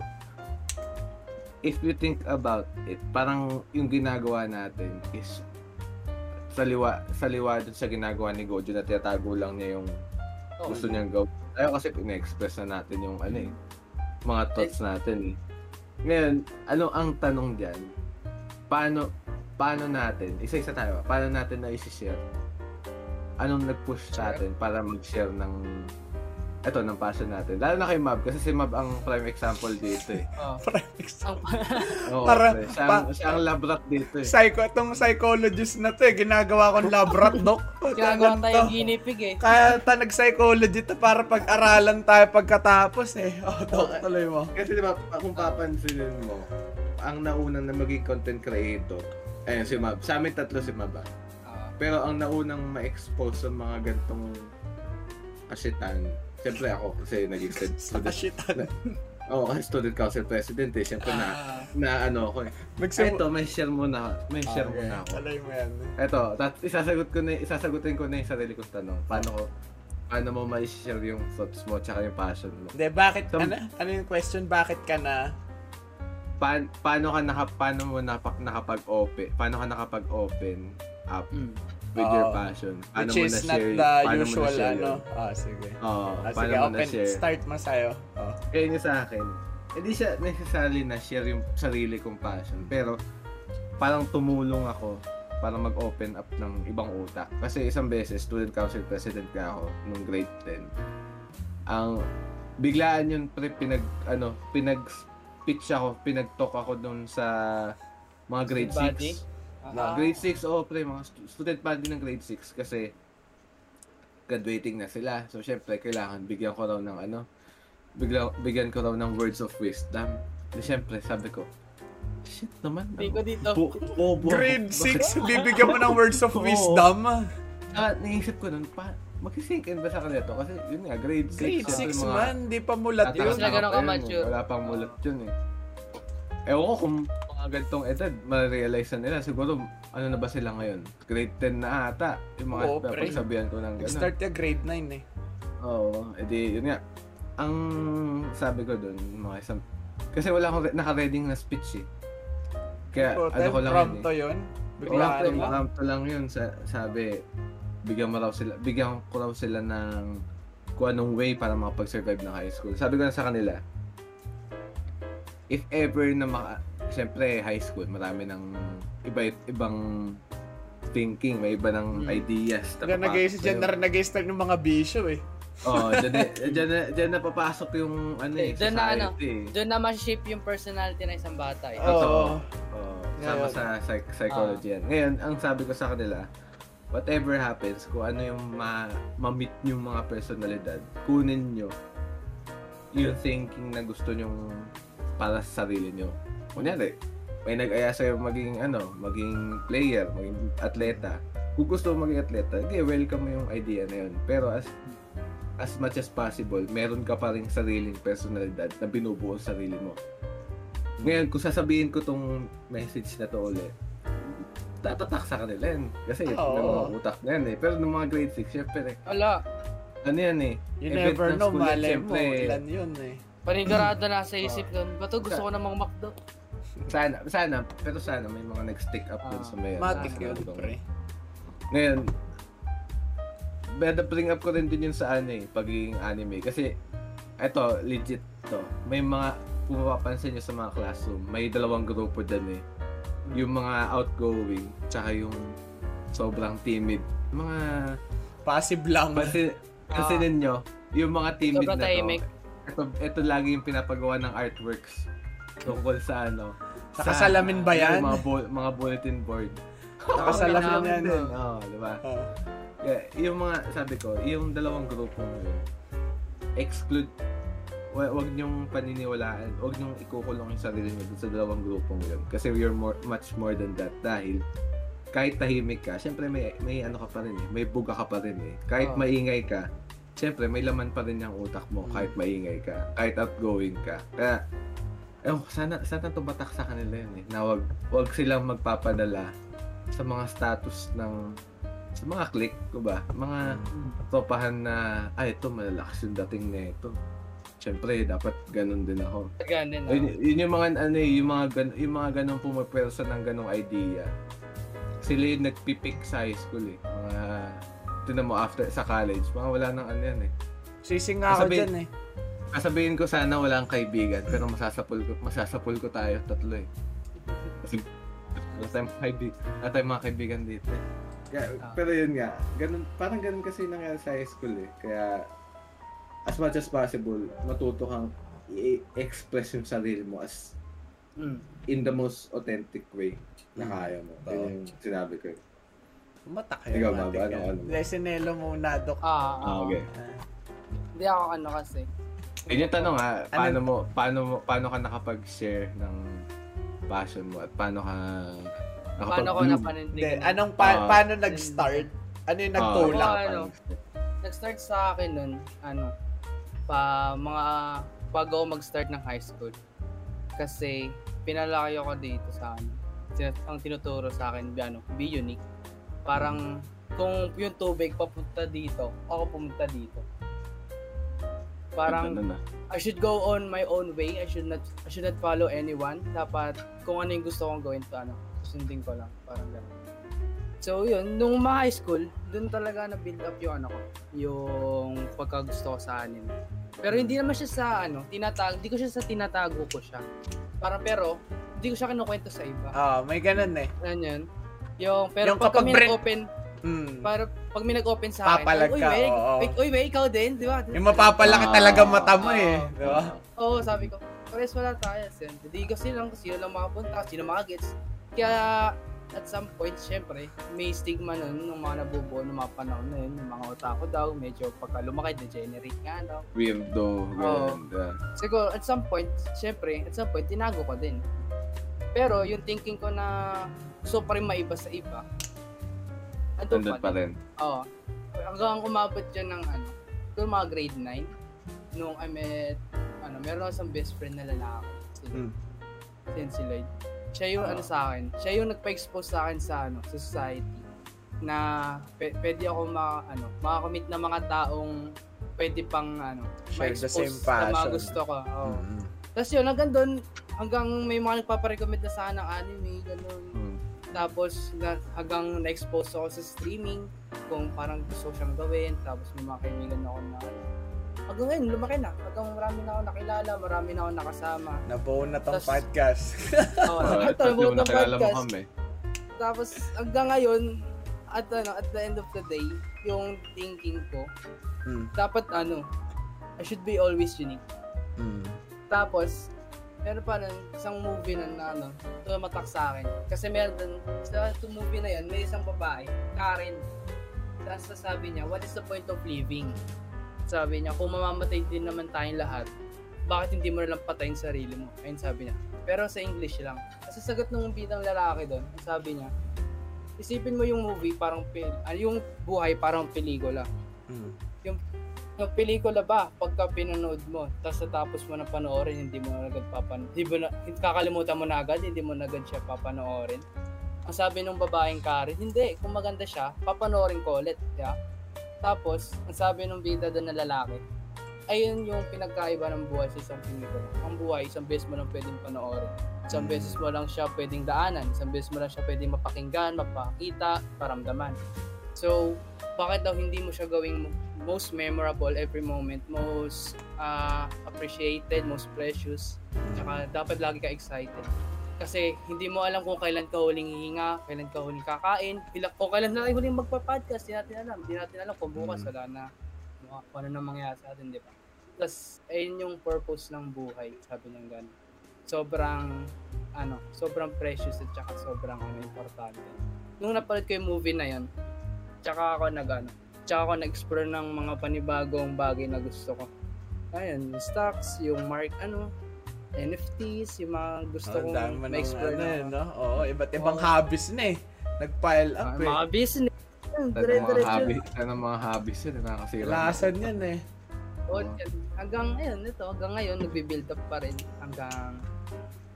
[SPEAKER 2] If you think about it, parang yung ginagawa natin is sa liwa, sa liwa dun sa ginagawa ni Gojo na tinatago lang niya yung gusto niyang gawin. Tayo kasi pina-express na natin yung ano eh, mga thoughts natin eh. Ngayon, ano ang tanong diyan? Paano paano natin, isa-isa tayo, paano natin na i-share? Anong nag-push sa atin para mag-share ng eto ng passion natin. Lalo na kay Mab kasi si Mab ang prime example dito eh.
[SPEAKER 3] Oh.
[SPEAKER 1] Ang
[SPEAKER 2] Oo,
[SPEAKER 1] Para-
[SPEAKER 2] pre. siya, ang,
[SPEAKER 1] pa-
[SPEAKER 2] siya ang lab rat dito eh.
[SPEAKER 1] Psycho, itong psychologist na to eh, ginagawa kong lab rat, doc.
[SPEAKER 3] Gagawa
[SPEAKER 1] Ganun
[SPEAKER 3] tayo
[SPEAKER 1] to.
[SPEAKER 3] guinea pig eh.
[SPEAKER 1] Kaya ta nag-psychology to para pag-aralan tayo pagkatapos eh. Oh, doc, tuloy mo.
[SPEAKER 2] Kasi di ba, kung papansinin mo, ang naunang na maging content creator, ayun si Mab. Sa amin tatlo si Mab ah.
[SPEAKER 3] Ah.
[SPEAKER 2] Pero ang naunang ma-expose sa mga gantong kasitan, siyempre ako kasi naging student.
[SPEAKER 1] kashitan.
[SPEAKER 2] Oo, kasi student council president eh. Siyempre na,
[SPEAKER 3] Ah.
[SPEAKER 2] na ano ako eh. Ito, may share muna, may share
[SPEAKER 1] Okay,
[SPEAKER 2] muna ako.
[SPEAKER 1] Tuloy mo yan.
[SPEAKER 2] Ito, tat isasagot ko na, isasagutin ko na yung sarili kong tanong. Paano ko, paano mo ma-share yung thoughts mo tsaka yung passion mo?
[SPEAKER 1] Hindi, bakit,
[SPEAKER 2] Some-
[SPEAKER 1] ano, ano yung question, bakit ka na,
[SPEAKER 2] Pa, paano ka naka, paano mo napa, nakapag-open, paano ka nakapag-open up
[SPEAKER 3] Mm.
[SPEAKER 2] With your
[SPEAKER 1] Oo.
[SPEAKER 2] passion? Paano
[SPEAKER 1] which
[SPEAKER 2] mo
[SPEAKER 1] is not the
[SPEAKER 2] paano mo
[SPEAKER 1] usual, ano? Ah, sige.
[SPEAKER 2] Oo,
[SPEAKER 1] Ah,
[SPEAKER 2] paano
[SPEAKER 1] sige,
[SPEAKER 2] mo
[SPEAKER 1] open,
[SPEAKER 2] na-share?
[SPEAKER 1] start mo sa'yo. Oh.
[SPEAKER 2] Kaya niya sa akin, hindi siya necessarily na-share yung sarili kong passion, pero parang tumulong ako para mag-open up ng ibang utak. Kasi isang beses, student council president ka ako nung grade 10. Ang biglaan yun pre, pinag, ano, pinag pitch ako, pinag-talk ako dun sa mga grade
[SPEAKER 3] Student body?
[SPEAKER 2] 6.
[SPEAKER 3] Ah.
[SPEAKER 2] Grade 6, oh pre, mga stu- student body ng grade 6 kasi graduating na sila. So, syempre, kailangan bigyan ko raw ng ano, bigla, bigyan ko raw ng words of wisdom. Di syempre, sabi ko, shit naman.
[SPEAKER 3] Hindi ko dito.
[SPEAKER 2] Bu- bobo.
[SPEAKER 1] Grade
[SPEAKER 2] Bakit-
[SPEAKER 1] 6, bibigyan mo ng words of wisdom.
[SPEAKER 2] Ah, naisip ko nun, pa, mag-sink in ba sa kanila to? Kasi yun nga, grade 6.
[SPEAKER 1] Grade 6 man, di pa mulat yun.
[SPEAKER 2] Wala pang mulat yun eh. Ewan ko kung mga ganitong edad, ma-realize na nila. Siguro, ano na ba sila ngayon? Grade 10 na ata. Yung mga
[SPEAKER 1] Oo, pre.
[SPEAKER 2] pagsabihan ko ng gano'n.
[SPEAKER 1] Nag-start ka grade 9 eh.
[SPEAKER 2] Oo, edi yun nga. Ang sabi ko dun, mga isang... Kasi wala akong re- naka-reading na speech eh. Kaya
[SPEAKER 1] Ikaw,
[SPEAKER 2] ano ko lang
[SPEAKER 1] prompto
[SPEAKER 2] yun
[SPEAKER 1] yun.
[SPEAKER 2] eh.
[SPEAKER 1] Biglaan
[SPEAKER 2] Prompto,
[SPEAKER 1] lang.
[SPEAKER 2] prompto lang yun. Sa, sabi, bigyan mo raw sila, bigyan ko raw sila ng kung anong way para makapag-survive ng high school. Sabi ko na sa kanila, if ever na maka, syempre high school, marami ng iba ibang thinking, may iba ng
[SPEAKER 3] Hmm.
[SPEAKER 2] ideas. na
[SPEAKER 1] Diyan nag dyan
[SPEAKER 2] sa'yo.
[SPEAKER 1] na nag-start ng mga bisyo eh.
[SPEAKER 2] Oo, oh, dyan, na- dyan, na, dyan na papasok yung ano eh,
[SPEAKER 3] Dyan na ano,
[SPEAKER 2] eh.
[SPEAKER 3] Doon na ma-shape yung personality ng isang bata eh.
[SPEAKER 1] Oo.
[SPEAKER 2] Totoo. Oo, sama sa psych- psychology yan. Ngayon, ang sabi ko sa kanila, whatever happens, kung ano yung ma- ma-meet yung mga personalidad, kunin nyo yung thinking na gusto nyong para sa sarili nyo. Kunyari, may nag-aya sa'yo maging ano, maging player, maging atleta. Kung gusto mo maging atleta, hindi, welcome mo yung idea na yun. Pero as as much as possible, meron ka pa rin sariling personalidad na binubuo sa sarili mo. Ngayon, kung sasabihin ko tong message na to ulit, tatatak sa kanila yan. Kasi
[SPEAKER 1] Oo.
[SPEAKER 2] may mga utak na yan eh. Pero nung mga grade 6, syempre,
[SPEAKER 3] Wala.
[SPEAKER 2] ano yan eh.
[SPEAKER 1] You never know, malay mo, ilan yun eh.
[SPEAKER 3] Panigurado na sa isip nun. Bato gusto ko namang McDo.
[SPEAKER 2] Sana, sana, pero sana may mga nag-stick up dun
[SPEAKER 3] Ah,
[SPEAKER 2] sa may...
[SPEAKER 1] Matik yun, pre.
[SPEAKER 2] Ngayon, beda bring up ko rin din yun sa ano eh, pagiging anime. Kasi, eto, legit to. May mga, kung mapapansin nyo sa mga classroom, may dalawang grupo dyan eh. Yung mga outgoing, tsaka yung sobrang timid. Mga,
[SPEAKER 1] Passive lang.
[SPEAKER 2] kasi, kasi
[SPEAKER 3] Ah.
[SPEAKER 2] ninyo, yung mga timid
[SPEAKER 3] Sobrang
[SPEAKER 2] na to,
[SPEAKER 3] tahimik.
[SPEAKER 2] Ito, ito lagi yung pinapagawa ng artworks tungkol sa ano.
[SPEAKER 1] Nakasalamin ba yan?
[SPEAKER 2] Yung mga, bu- mga bulletin board.
[SPEAKER 1] Nakasalamin
[SPEAKER 3] namin
[SPEAKER 1] yan.
[SPEAKER 2] Oo, di ba?
[SPEAKER 1] Oh.
[SPEAKER 2] Yeah, yung mga, sabi ko, yung dalawang grupo mo yun, exclude, wa- wag niyong paniniwalaan, wag niyong ikukulong yung sarili niyo sa dalawang grupo mo yun. Kasi you're more, much more than that. Dahil, kahit tahimik ka, syempre may, may ano ka pa rin eh, may buga ka pa rin eh. Kahit
[SPEAKER 3] Oo.
[SPEAKER 2] maingay ka, syempre may laman pa rin yung utak mo
[SPEAKER 1] Mm.
[SPEAKER 2] kahit maingay ka, kahit outgoing ka. Kaya, eh, sana, sana tumatak sa kanila yun eh, na wag, wag silang magpapadala sa mga status ng sa mga click ko ba mga tropahan na ay ito malalakas yung dating na ito syempre dapat ganun din ako
[SPEAKER 3] Ganin
[SPEAKER 2] yun,
[SPEAKER 3] ako.
[SPEAKER 2] yun yung mga ano eh, yung mga gan, yung mga ganong pumapwersa ng ganong idea sila yung nagpipik sa high school eh mga tinan mo after sa college mga wala nang ano yan eh
[SPEAKER 1] Sising nga ako dyan eh.
[SPEAKER 2] Sasabihin ko sana walang kaibigan pero masasapul ko masasapul ko tayo tatlo eh. Kasi wala tayong kaibigan, wala tayong mga kaibigan dito eh. Kaya,
[SPEAKER 3] Ah.
[SPEAKER 2] pero yun nga, ganun, parang ganun kasi nangyari sa high school eh. Kaya as much as possible, matuto kang i-express yung sarili mo as
[SPEAKER 3] Mm.
[SPEAKER 2] in the most authentic way na
[SPEAKER 1] Mm.
[SPEAKER 2] kaya mo. Yun yung sinabi ko. eh.
[SPEAKER 1] Matak
[SPEAKER 2] Ikaw,
[SPEAKER 1] yun.
[SPEAKER 2] Mab,
[SPEAKER 1] matik
[SPEAKER 2] ano,
[SPEAKER 1] yan.
[SPEAKER 2] ano?
[SPEAKER 1] Lesinelo muna, Dok.
[SPEAKER 3] Ah,
[SPEAKER 2] Ah,
[SPEAKER 3] ah,
[SPEAKER 2] okay.
[SPEAKER 1] Ah.
[SPEAKER 3] Hindi ako ano kasi.
[SPEAKER 2] Yun yung tanong ha, paano
[SPEAKER 1] Ano-
[SPEAKER 2] mo, paano mo, paano ka nakapag-share ng passion mo at paano ka
[SPEAKER 3] Paano ko
[SPEAKER 2] nakapag-bloom?
[SPEAKER 1] Hindi,
[SPEAKER 3] napanindigan?
[SPEAKER 1] anong pa-
[SPEAKER 2] Ah.
[SPEAKER 1] paano nag-start? Ano yung nagtulak?
[SPEAKER 3] Ah, ano? Nag-start sa akin nun, ano, pa mga bago ako mag-start ng high school. Kasi pinalaki ako dito sa ano. Ang tinuturo sa akin, ano, be unique. Parang kung yung tubig papunta dito, ako pumunta dito. Parang
[SPEAKER 2] na?
[SPEAKER 3] I should go on my own way. I should not I should not follow anyone. Dapat kung ano yung gusto kong gawin to ano, susundin ko lang. Parang gano'n. So yun, nung mga high school, dun talaga na build up yung ano ko, yung pagkagusto ko sa anime. Pero hindi naman siya sa ano, tinatag, hindi ko siya sa tinatago ko siya. Parang pero, hindi ko siya kinukwento sa iba.
[SPEAKER 1] Ah, may ganun eh.
[SPEAKER 3] Yun? Yung, pero
[SPEAKER 1] Yung
[SPEAKER 3] pag
[SPEAKER 1] kapag
[SPEAKER 3] kami
[SPEAKER 1] brand-
[SPEAKER 3] nag-open,
[SPEAKER 1] Hmm.
[SPEAKER 3] para pag may nag-open sa akin,
[SPEAKER 1] Papalag
[SPEAKER 3] uy,
[SPEAKER 1] ka,
[SPEAKER 3] wey,
[SPEAKER 1] oo.
[SPEAKER 3] uy, uy, wey, ikaw din, di ba?
[SPEAKER 1] Yung mapapalaki
[SPEAKER 2] Ah.
[SPEAKER 1] talaga mata mo eh. Di ba?
[SPEAKER 3] Oo, sabi ko, pares wala tayo. Sen. Hindi kasi lang sino lang makapunta, sino makagets. Kaya, at some point, syempre, may stigma nun ng mga nabubuo ng mga panahon na yun. Yung mga otaku daw, medyo pagka lumaki, degenerate nga daw.
[SPEAKER 2] Weirdo, ganun. yeah.
[SPEAKER 3] Siguro, at some point, syempre, at some point, tinago ko din. Pero, yung thinking ko na gusto pa rin maiba sa iba, andun pa
[SPEAKER 2] pa rin.
[SPEAKER 3] Oo. Hanggang umabot dyan ng ano, siguro mga grade 9, nung I met, ano, meron ako isang best friend na lalaki. Si,
[SPEAKER 1] Hmm.
[SPEAKER 3] si si Lloyd. Siya yung
[SPEAKER 2] Ah.
[SPEAKER 3] ano sa akin, siya yung nagpa-expose sa akin sa ano, sa society na pe- pwede ako ma, ano, makakomit na mga taong pwede pang ano,
[SPEAKER 1] Share the
[SPEAKER 3] ma-expose
[SPEAKER 1] same
[SPEAKER 3] sa mga
[SPEAKER 1] passion.
[SPEAKER 3] gusto ko. Oo.
[SPEAKER 1] Mm.
[SPEAKER 3] Tapos yun, hanggang doon, hanggang may mga nagpaparecommend na sa akin ng anime, ganun.
[SPEAKER 2] Hmm.
[SPEAKER 3] Tapos na, hanggang na-expose ako sa streaming kung parang gusto ko siyang gawin. Tapos may mga kaibigan ako na ano. Hanggang ngayon, lumaki na. Hanggang marami na ako nakilala, marami na ako nakasama.
[SPEAKER 1] Nabuo na tong
[SPEAKER 3] Tas-
[SPEAKER 1] podcast.
[SPEAKER 3] Oh,
[SPEAKER 2] Oh,
[SPEAKER 3] ito,
[SPEAKER 2] at
[SPEAKER 3] buo
[SPEAKER 2] yung
[SPEAKER 3] ng
[SPEAKER 2] nakilala mo
[SPEAKER 3] podcast.
[SPEAKER 2] kami.
[SPEAKER 3] Tapos hanggang ngayon, at ano, at the end of the day, yung thinking ko,
[SPEAKER 1] Mm.
[SPEAKER 3] dapat ano, I should be always unique.
[SPEAKER 1] Mm.
[SPEAKER 3] Tapos, meron pa nun, isang movie na, na ano, tumatak sa akin. Kasi meron dun, sa movie na yan, may isang babae, Karen. Tapos sabi niya, what is the point of living? Sabi niya, kung mamamatay din naman tayong lahat, bakit hindi mo na lang patayin sarili mo? Ayun sabi niya. Pero sa English lang. Kasi sagot ng bidang lalaki doon, sabi niya, isipin mo yung movie parang pil, ah, yung buhay parang pelikula
[SPEAKER 1] Mm.
[SPEAKER 3] yung pelikula ba, pagka pinanood mo, tapos natapos mo na panoorin, hindi mo na agad papan, hindi mo na, kakalimutan mo na agad, hindi mo na agad siya papanoorin. Ang sabi ng babaeng Karen, hindi, kung maganda siya, papanoorin ko ulit, yeah? Tapos, ang sabi ng bida doon na lalaki, ayun yung pinagkaiba ng buhay sa isang pelikula. Ang buhay, isang beses mo lang pwedeng panoorin. Isang
[SPEAKER 1] Mm.
[SPEAKER 3] beses mo lang siya pwedeng daanan. Isang beses mo lang siya pwedeng mapakinggan, mapakita, paramdaman. So, bakit daw hindi mo siya gawing most memorable every moment, most ah, appreciated, most precious, tsaka dapat lagi ka excited. Kasi hindi mo alam kung kailan ka huling hihinga, kailan ka huling kakain, ilang, o kailan na tayo huling magpa-podcast, hindi natin alam. Hindi natin alam kung bukas
[SPEAKER 1] Mm.
[SPEAKER 3] wala na kung ano na mangyayari sa atin, di ba? Plus, ayun yung purpose ng buhay, sabi ng gano'n. Sobrang, ano, sobrang precious at tsaka sobrang ano, importante. Nung napanood ko yung movie na yun, tsaka ako nag, ano, tsaka ako nag-explore ng mga panibagong bagay na gusto ko. Ayun, yung stocks, yung mark, ano, NFTs, yung mga gusto
[SPEAKER 1] Ang
[SPEAKER 3] kong ma-explore
[SPEAKER 1] ano,
[SPEAKER 3] na.
[SPEAKER 1] eh, no? Oo, iba't ibang
[SPEAKER 3] Oo.
[SPEAKER 1] hobbies na eh. Nag-pile up
[SPEAKER 3] Ah,
[SPEAKER 1] eh.
[SPEAKER 3] mga business.
[SPEAKER 2] Ano mga
[SPEAKER 3] Dire-diretso.
[SPEAKER 2] hobby, ano mga hobbies yun, nakakasira.
[SPEAKER 1] Lasan yan eh.
[SPEAKER 3] Oo, yan. hanggang ngayon, ito, hanggang ngayon, nagbi-build up pa rin. Hanggang,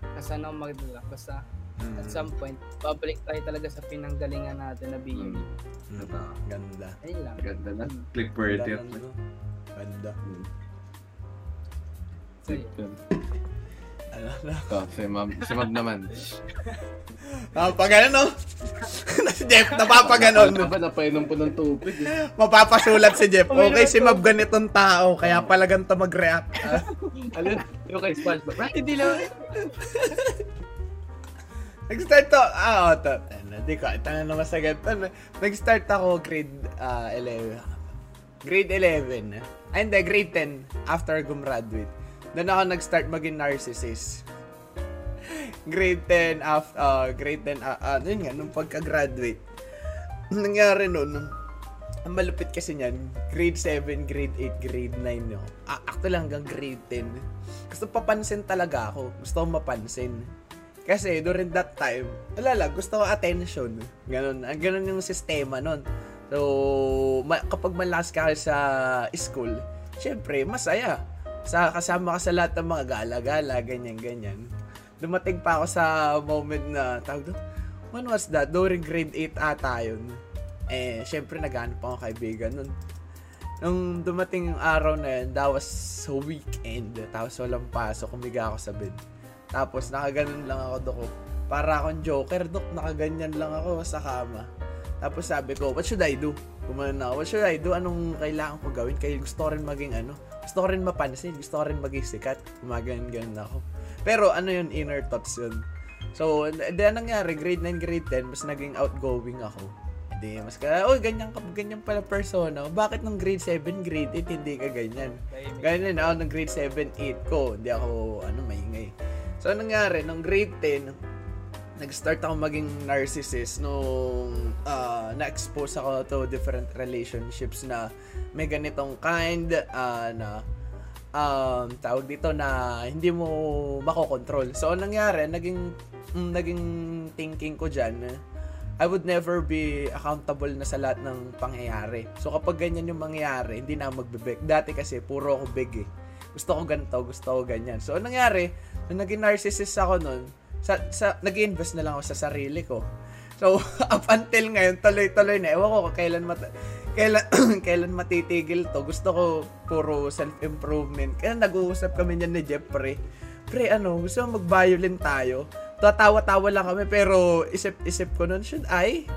[SPEAKER 3] nasa na magdala. Basta,
[SPEAKER 1] Mm.
[SPEAKER 3] at some point, babalik tayo talaga sa pinanggalingan natin na BME.
[SPEAKER 2] Mm.
[SPEAKER 1] Mm. Ganda.
[SPEAKER 3] Ayun lang.
[SPEAKER 2] Ganda na.
[SPEAKER 3] Mm.
[SPEAKER 2] Click worthy.
[SPEAKER 1] Ganda. nun. Ganda.
[SPEAKER 2] Mm.
[SPEAKER 3] So, yun.
[SPEAKER 1] Ano na?
[SPEAKER 2] Ito, si Mab, si Mab naman.
[SPEAKER 1] Napapaganon, no? si Jeff, napapaganon.
[SPEAKER 2] Ano ba, napainom po ng tubig. eh.
[SPEAKER 1] Mapapasulat si Jeff. Okay, si Mab ganitong tao, kaya pala ganito mag-react. Ah,
[SPEAKER 2] Ano, yung kay SpongeBob. Right, hindi lang.
[SPEAKER 1] Nag-start to, ah, oh, to. Ano, di ko, na naman sa ganito. Nag-start ako grade ah, 11. Grade 11. Ay, hindi, grade 10 after gumraduate. Doon ako nag-start maging narcissist. grade 10 after, uh, grade 10, ah, ah, yun nga, nung pagka-graduate. Nangyari nun, ang malupit kasi niyan, grade 7, grade 8, grade 9 no. Ah, actually hanggang grade 10. Gusto papansin talaga ako. Gusto ko mapansin. Kasi during that time, alala, gusto ko attention. Ganun, ang ganun yung sistema nun. So, ma- kapag malakas ka sa school, syempre, masaya. Sa, kasama ka sa lahat ng mga gala-gala, ganyan-ganyan. Dumating pa ako sa moment na, tawag doon, when was that? During grade 8 ata yun. Eh, syempre, naghanap ako kaibigan nun. Nung dumating yung araw na yun, that was weekend. Tapos walang pasok, kumiga ako sa bed. Tapos nakaganon lang ako doko. Para akong joker, dok. Nakaganyan lang ako sa kama. Tapos sabi ko, what should I do? Gumanon ako, what should I do? Anong kailangan ko gawin? Kaya gusto rin maging ano. Gusto rin mapansin. Gusto rin maging sikat. Gumaganon ako. Pero ano yun, inner thoughts yun. So, then nangyari, grade 9, grade 10, mas naging outgoing ako. Hindi, mas ka, oh, ganyan ka, ganyan pala persona. Bakit nung grade 7, grade 8, hindi ka ganyan? Ganyan ako nung grade 7, 8 ko. Hindi ako, ano, maingay. So, anong nangyari? Nung grade 10, nag-start ako maging narcissist nung ah, na-expose ako to different relationships na may ganitong kind ah, na um, tawag dito na hindi mo makokontrol. So, anong nangyari? Naging, mm, naging thinking ko dyan, I would never be accountable na sa lahat ng pangyayari. So, kapag ganyan yung mangyayari, hindi na magbebeg. Dati kasi, puro ako beg eh. Gusto ko ganito, gusto ko ganyan. So, anong nangyari? Nung naging narcissist ako nun, sa, sa, nag-invest na lang ako sa sarili ko. So, up until ngayon, tuloy-tuloy na. Ewan ko kailan, mat- kailan, kailan matitigil to. Gusto ko puro self-improvement. Kaya nag-uusap kami niyan ni Jeff, pre. Ano, gusto mo mag-violin tayo? Tatawa-tawa lang kami, pero isip-isip ko nun, should I?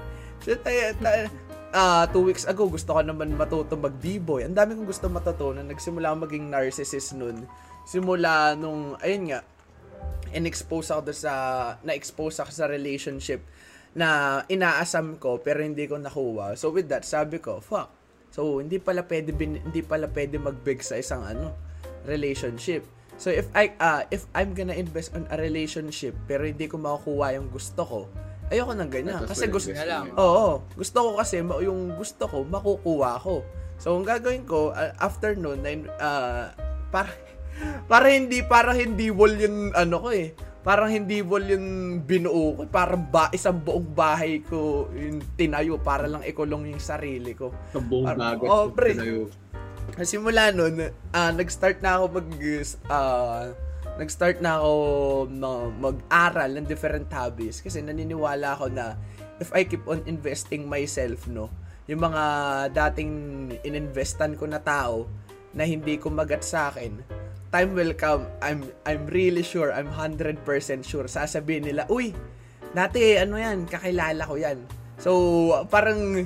[SPEAKER 1] Should I? Ta- ah two weeks ago, gusto ko naman matuto mag-b-boy. Ang dami kong gusto matutunan. Nagsimula ako maging narcissist nun. Simula nung, ayun nga, in-expose ako sa, na-expose ako sa relationship na inaasam ko pero hindi ko nakuha. So with that, sabi ko, fuck. So hindi pala pwede bin, hindi pala pwede mag-big sa isang ano relationship. So if I uh, if I'm gonna invest on a relationship pero hindi ko makukuha yung gusto ko, ayoko nang ganyan. Kasi gusto. Oo, gusto ko kasi yung gusto ko makukuha ko. So ang gagawin ko uh, after noon uh, para para hindi para hindi wall yung ano ko eh. Parang hindi wall yung binuo ko. Parang ba, isang buong bahay ko yung tinayo para lang ikulong yung sarili ko.
[SPEAKER 2] Sa buong dagat.
[SPEAKER 1] oh, pre.
[SPEAKER 2] Tinayo.
[SPEAKER 1] Simula nun, ah, nag-start na ako mag ah, nag-start na ako mag-aral ng different hobbies kasi naniniwala ako na if I keep on investing myself, no, yung mga dating ininvestan ko na tao na hindi kumagat sa akin, time will come, I'm, I'm really sure, I'm 100% sure, sasabihin nila, uy, dati, ano yan, kakilala ko yan. So, parang,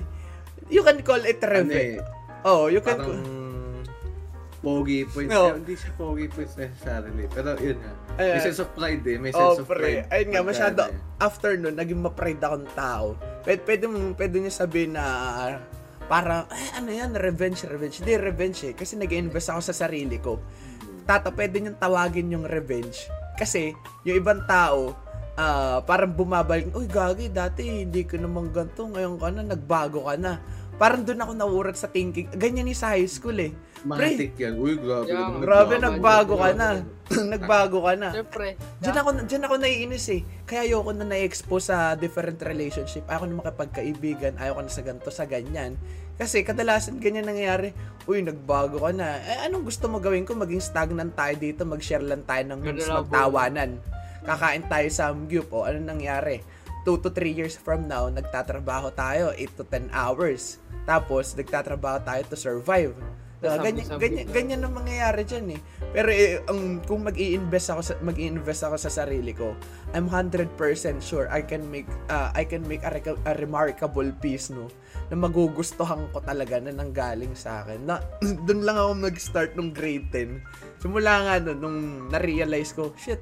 [SPEAKER 1] you can call it
[SPEAKER 2] Ano
[SPEAKER 1] revenge.
[SPEAKER 2] eh,
[SPEAKER 1] oh, you can,
[SPEAKER 2] parang pogi points.
[SPEAKER 1] No.
[SPEAKER 2] Hindi siya pogi points necessarily. Pero yun nga. May
[SPEAKER 1] Ayan.
[SPEAKER 2] sense of pride eh. May
[SPEAKER 1] Oh,
[SPEAKER 2] sense of
[SPEAKER 1] pre.
[SPEAKER 2] pride.
[SPEAKER 1] Ayun nga, masyado,
[SPEAKER 2] eh.
[SPEAKER 1] after nun, naging ma-pride akong tao. Pwede, pwede, mo- pwede niya sabihin na, parang, eh, ano yan, revenge, revenge. Hindi, revenge eh. Kasi nag-invest ako sa sarili ko. Tata, pwede niyong tawagin yung revenge. Kasi, yung ibang tao, ah, parang bumabalik, uy, gagi, dati hindi ko naman ganito, ngayon ka na, nagbago ka na. Parang doon ako naurat sa thinking. Ganyan ni sa high school eh.
[SPEAKER 2] Matik yan. Uy, grabe.
[SPEAKER 3] Yeah,
[SPEAKER 2] naman.
[SPEAKER 1] Grabe,
[SPEAKER 3] Nagbago,
[SPEAKER 1] nagbago ka na.
[SPEAKER 2] nagbago.
[SPEAKER 1] nagbago ka na.
[SPEAKER 3] Siyempre.
[SPEAKER 1] Diyan ako, diyan ako naiinis eh. Kaya ayoko na na-expose sa different relationship. Ayoko na makipagkaibigan. Ayoko na sa ganito, sa ganyan. Kasi kadalasan ganyan nangyayari. Uy, nagbago ka na. Eh, anong gusto mo gawin ko? Maging stagnant tayo dito. Mag-share lang tayo ng memes, magtawanan. Kakain tayo sa Samgyup. O, ano nangyari? 2 to 3 years from now, nagtatrabaho tayo 8 to 10 hours. Tapos, nagtatrabaho tayo to survive.
[SPEAKER 3] Sabi-
[SPEAKER 1] Ganyan, ganyan, ganyan ang mangyayari dyan eh. Pero eh, ang, kung mag invest ako sa mag invest ako sa sarili ko, I'm 100% sure I can make uh, I can make a, reca- a remarkable piece no na magugustuhan ko talaga na nanggaling sa akin. Na doon lang ako nag-start nung grade 10. Simula nga nun, nung na-realize ko, shit,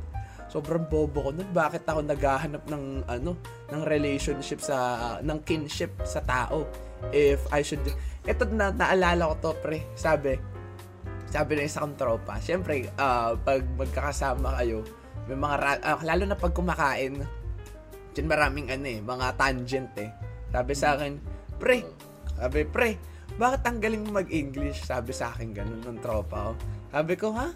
[SPEAKER 1] sobrang bobo ko nun. Bakit ako naghahanap ng ano, ng relationship sa ng kinship sa tao? If I should ito na naalala ko to pre. Sabi, sabi ng isang tropa. Siyempre, ah, pag magkakasama kayo, may mga ra- ah, lalo na pag kumakain, dyan maraming ano eh, mga tangent eh. Sabi sa akin, pre, sabi, pre, bakit ang galing mo mag-English? Sabi sa akin ganun ng tropa ko. Sabi ko, ha?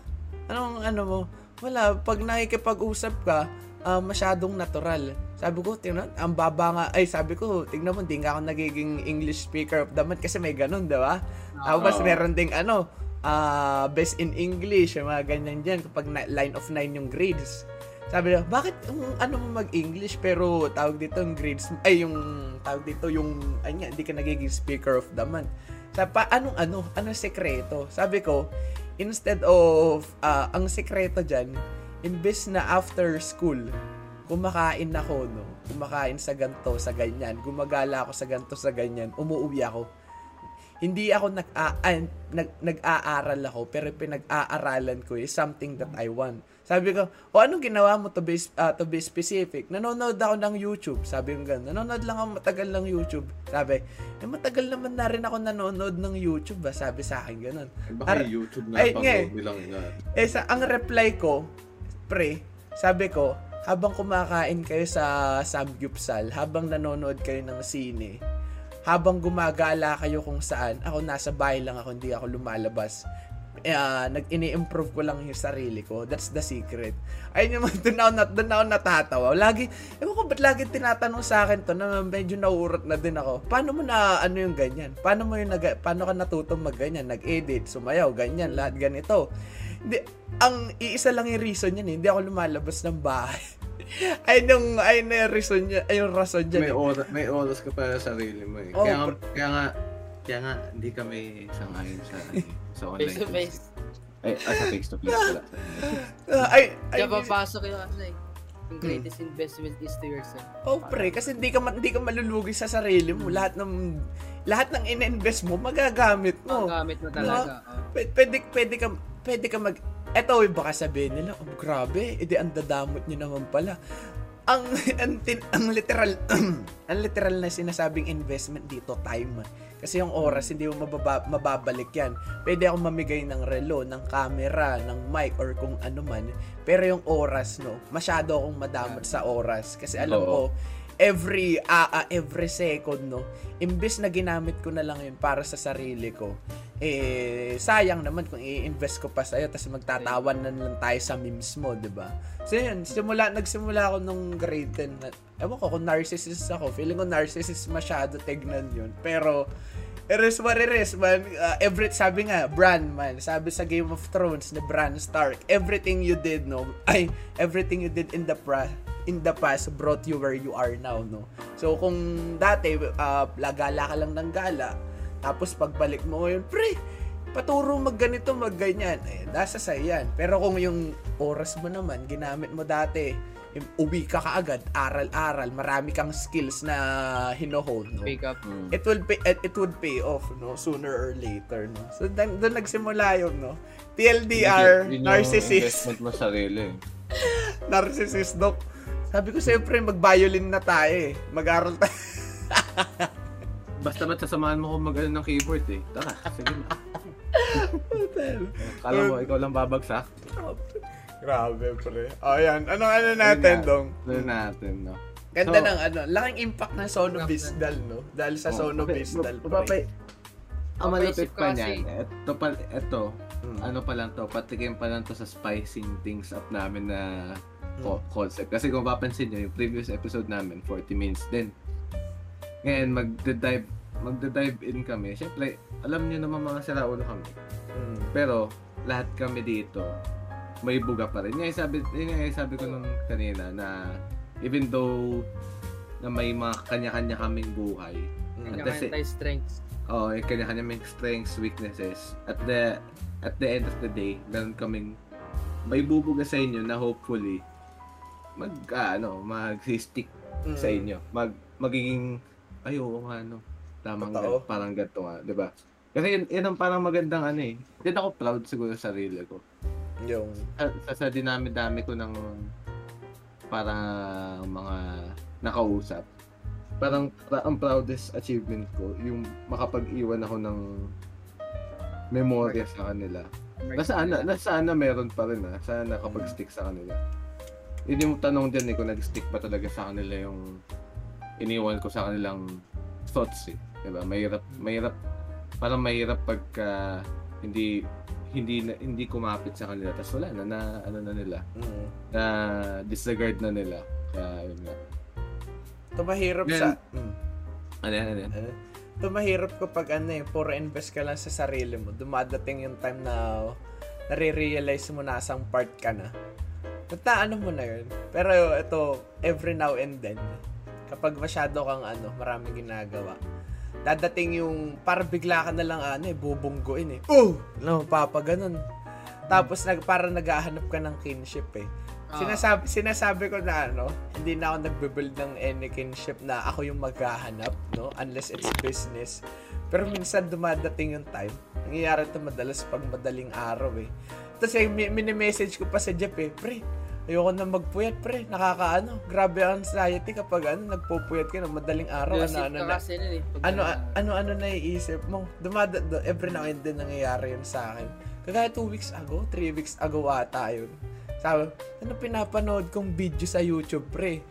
[SPEAKER 1] Anong ano mo? Wala, pag nakikipag-usap ka, ah, masyadong natural. Sabi ko, tingnan, ang baba nga, ay sabi ko, tingnan mo, hindi nga ako nagiging English speaker of the month kasi may ganun, di ba? Tapos meron ding ano, ah, best in English, yung mga ganyan dyan, kapag na, line of 9 yung grades. Sabi niya, bakit yung ano mo mag-English pero tawag dito yung grades, ay yung tawag dito yung, ay nga, hindi ka nagiging speaker of the month. Sabi pa, anong ano, anong sekreto? Sabi ko, instead of, ah, ang sekreto dyan, imbes na after school, kumakain ako, no? Kumakain sa ganto, sa ganyan. Gumagala ako sa ganto, sa ganyan. Umuwi ako. Hindi ako nag, nag nag-aaral ako, pero pinag-aaralan ko is something that I want. Sabi ko, o anong ginawa mo to be, ah, to be specific? Nanonood ako ng YouTube. Sabi ko gano'n. Nanonood lang ako matagal ng YouTube. Sabi, eh matagal naman na rin ako nanonood ng YouTube ba? Sabi sa akin gano'n.
[SPEAKER 2] Eh, Baka
[SPEAKER 1] Ar-
[SPEAKER 2] YouTube na
[SPEAKER 1] Ay,
[SPEAKER 2] pang
[SPEAKER 1] nga eh.
[SPEAKER 2] bilang yan.
[SPEAKER 1] Eh, sa, ang reply ko, pre, sabi ko, habang kumakain kayo sa Samgyupsal, habang nanonood kayo ng sine, habang gumagala kayo kung saan, ako nasa bahay lang ako, hindi ako lumalabas. Ah, nag ini-improve ko lang yung sarili ko. That's the secret. Ayun yung doon ako, nat, doon ako natatawa. Lagi, ewan ko ba't lagi tinatanong sa akin to na medyo naurot na din ako. Paano mo na ano yung ganyan? Paano mo yung nag, paano ka natutong mag ganyan? Nag-edit, sumayaw, ganyan, lahat ganito. Hindi, ang iisa lang yung reason yan eh. Hindi ako lumalabas ng bahay. ayun yung, ayun na reason niya, ayun yung rason dyan.
[SPEAKER 2] May oras, may oras ka para sa sarili mo eh.
[SPEAKER 1] Oh,
[SPEAKER 2] kaya, nga, kaya nga, kaya nga, hindi kami sangayon sa, sa online.
[SPEAKER 3] Face to face.
[SPEAKER 2] Ay, ah, sa face to face pala.
[SPEAKER 1] Ah, ay, ay,
[SPEAKER 3] Kaya papasok yung ano eh. Yung greatest investment is to yourself.
[SPEAKER 1] Oh, pre, kasi hindi ka hindi ka malulugi sa sarili mo. Lahat ng lahat ng in-invest mo magagamit mo.
[SPEAKER 3] gamit mo talaga.
[SPEAKER 1] P- pwede pwede ka pwede ka mag Eto, baka sabihin nila, oh, grabe, edi ang dadamot niyo naman pala. Ang ang, tin- ang literal ang literal na sinasabing investment dito time. Kasi yung oras hindi mo mababa, mababalik yan. Pwede ako mamigay ng relo, ng camera, ng mic or kung ano man. Pero yung oras no, masyado akong madamot sa oras kasi alam
[SPEAKER 2] Oo.
[SPEAKER 1] ko every ah, ah, every second no imbes na ginamit ko na lang yun para sa sarili ko eh sayang naman kung i-invest ko pa sa iyo tapos magtatawan na lang tayo sa memes mo 'di ba so yun simula nagsimula ako nung grade 10 na, ewan ko kung narcissist ako feeling ko narcissist masyado tignan yun pero It is what it is, man. Uh, every, sabi nga, Bran, man. Sabi sa Game of Thrones ni Bran Stark, everything you did, no? Ay, everything you did in the pra in the past brought you where you are now, no? So, kung dati, uh, lagala ka lang ng gala, tapos pagbalik mo ngayon, pre, paturo mag ganito, mag ganyan. Eh, nasa sa yan. Pero kung yung oras mo naman, ginamit mo dati, uwi ka kaagad, aral-aral, marami kang skills na hinohone, no?
[SPEAKER 3] Pick up.
[SPEAKER 2] Mm.
[SPEAKER 1] It will pay, it, it would pay off, no? Sooner or later, no? So, doon, nagsimula yung, no? TLDR,
[SPEAKER 2] Yun yung
[SPEAKER 1] narcissist.
[SPEAKER 2] investment mo sa sarili.
[SPEAKER 1] narcissist, doc. Sabi ko, siyempre, mag-violin na tayo, eh. Mag-aral tayo.
[SPEAKER 2] Basta ba't sasamahan mo kung mag-ano ng keyboard eh. Tara, sige na. Kala mo, ikaw lang babagsak.
[SPEAKER 1] Grabe, pre. O, yan. Ano, ano natin,
[SPEAKER 2] Ayun nga.
[SPEAKER 1] dong?
[SPEAKER 2] Ano natin, no?
[SPEAKER 1] Ganda
[SPEAKER 2] So-
[SPEAKER 1] ng ano, laking impact ng Sono. Bisdal, no? Dahil sa
[SPEAKER 2] Oh,
[SPEAKER 1] Sono
[SPEAKER 2] okay,
[SPEAKER 1] Bisdal, pre.
[SPEAKER 2] Ang malupit
[SPEAKER 3] Mapaisip
[SPEAKER 2] pa niyan, ito pa, ito,
[SPEAKER 1] Mm.
[SPEAKER 2] ano pa lang to, patikim pa lang to sa spicing things up namin na co- concept. Kasi kung mapapansin nyo, yung previous episode namin, 40 minutes din. Ngayon, magde-dive, magde-dive in kami. Siyempre, alam niyo naman mga siraulo kami.
[SPEAKER 1] Mm.
[SPEAKER 2] Pero, lahat kami dito, may buga pa rin. Yung sabi, yun yung sabi ko nung kanina na even though na may mga kanya-kanya kaming buhay,
[SPEAKER 1] Mm.
[SPEAKER 2] At the
[SPEAKER 3] Kanya-kanya tayo strengths.
[SPEAKER 2] oh, yung kanya-kanya may strengths, weaknesses. At the at the end of the day, meron kaming may bubuga sa inyo na hopefully mag ano, mag-stick
[SPEAKER 1] Mm.
[SPEAKER 2] sa inyo. Mag magiging ay oo nga no. Tamang gan- parang ganito nga, 'di ba? Kasi yun, yun ang parang magandang ano eh. Din ako proud siguro sa sarili ko.
[SPEAKER 1] Yung,
[SPEAKER 2] Sa, sa, sa dinami-dami ko ng parang mga nakausap. Parang pra- ang proudest achievement ko, yung makapag-iwan ako ng memorya sa kanila. Na sana, na sana meron pa rin ah. Sana nakapag-stick sa kanila. Yun yung tanong din eh, kung nag-stick ba talaga sa kanila yung iniwan ko sa kanilang thoughts eh. Diba? Mahirap, mahirap, parang mahirap pagka hindi hindi na, hindi kumapit sa kanila tapos wala na na ano na nila
[SPEAKER 1] mm.
[SPEAKER 2] na disregard na nila kaya yun nga
[SPEAKER 1] Ito mahirap
[SPEAKER 2] Then-
[SPEAKER 1] sa... Mm.
[SPEAKER 2] ano yan ano yan
[SPEAKER 1] Ano? Ito mahirap kapag ano eh, puro invest ka lang sa sarili mo. Dumadating yung time na nare-realize mo nasang part ka na. Tandaan mo na yun. Pero ito, every now and then, kapag masyado kang ano, maraming ginagawa, dadating yung, para bigla ka na lang ano eh, bubungguin eh. Oh! No, papa, ganun. Tapos nag, para naghahanap ka ng kinship eh. Sinasabi, sinasabi ko na ano, hindi na ako nagbe-build ng any kinship na ako yung maghahanap, no? Unless it's business. Pero minsan dumadating yung time. Nangyayari ito madalas pag madaling araw eh. Tapos eh, mi- mini-message ko pa sa Jeff eh, pre, ayoko na magpuyat pre, nakakaano, grabe ang anxiety kapag ano, nagpupuyat ka na madaling araw, ano, ano, na,
[SPEAKER 3] eh.
[SPEAKER 1] Ano,
[SPEAKER 3] na-
[SPEAKER 1] ano, ano naiisip mo. Dumada, every now and then nangyayari yun sa akin. Kagaya 2 weeks ago, 3 weeks ago ata yun. Sabi, ano pinapanood kong video sa YouTube, pre?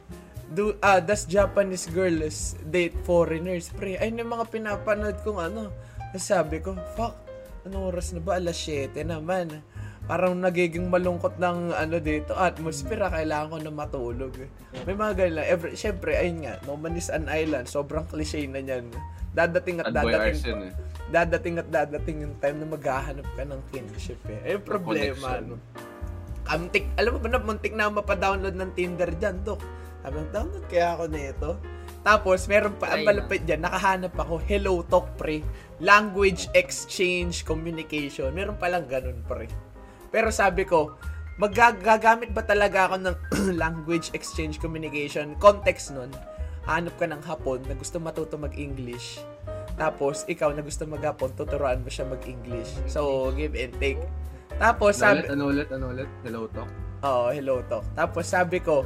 [SPEAKER 1] Do, ah, does Japanese girls date foreigners, pre? Ayun yung mga pinapanood kong ano. Sabi ko, fuck, ano oras na ba? Alas 7 naman. Parang nagiging malungkot ng ano dito, atmosphere, ah, kailangan ko na matulog. May mga ganun lang. Every, Siyempre, ayun nga, no man is an island. Sobrang cliche na yan. Dadating at dadating
[SPEAKER 2] arson eh
[SPEAKER 1] dadating at dadating yung time na maghahanap ka ng kinship eh. Yung problema,
[SPEAKER 2] Connection.
[SPEAKER 1] no? Kamtik, alam mo ba na, muntik na mapadownload ng Tinder dyan, Dok. Sabi ko, download kaya ako nito. Tapos, meron pa, ang malapit dyan, nakahanap ako, Hello Talk, pre. Language Exchange Communication. Meron palang ganun, pre. Pero sabi ko, magagamit ba talaga ako ng language exchange communication? Context nun, hanap ka ng hapon na gusto matuto mag-English. Tapos, ikaw na gusto mag-hapon, tuturuan mo siya mag-English. So, give and take. Tapos,
[SPEAKER 2] ano
[SPEAKER 1] sabi,
[SPEAKER 2] ulit ano ulit ano ulit hello talk
[SPEAKER 1] Oo, hello talk. Tapos sabi ko,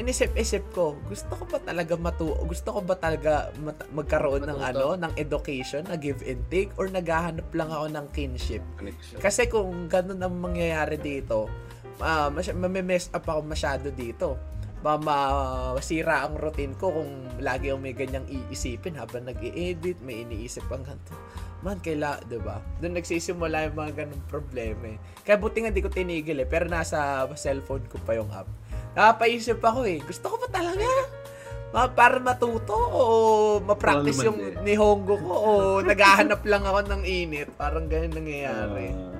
[SPEAKER 1] inisip-isip ko, gusto ko ba talaga matu gusto ko ba talaga mat- magkaroon ng
[SPEAKER 3] Matuto.
[SPEAKER 1] ano, ng education, na give and take or naghahanap lang ako ng kinship?
[SPEAKER 2] connection
[SPEAKER 1] Kasi kung ganun ang mangyayari dito, uh, mas- mess up ako masyado dito. Ma- masira ang routine ko kung lagi akong may ganyang iisipin habang nag edit may iniisip ang ganito. Man, kaila, di ba? Doon nagsisimula yung mga ganung problema eh. Kaya buti nga di ko tinigil eh, pero nasa cellphone ko pa yung app. Napaisip ako eh, gusto ko pa talaga? Ma, para matuto o ma-practice
[SPEAKER 2] Ano
[SPEAKER 1] yung
[SPEAKER 2] eh.
[SPEAKER 1] nihongo ko o naghahanap lang ako ng init. Parang ganyan nangyayari.
[SPEAKER 2] Ah,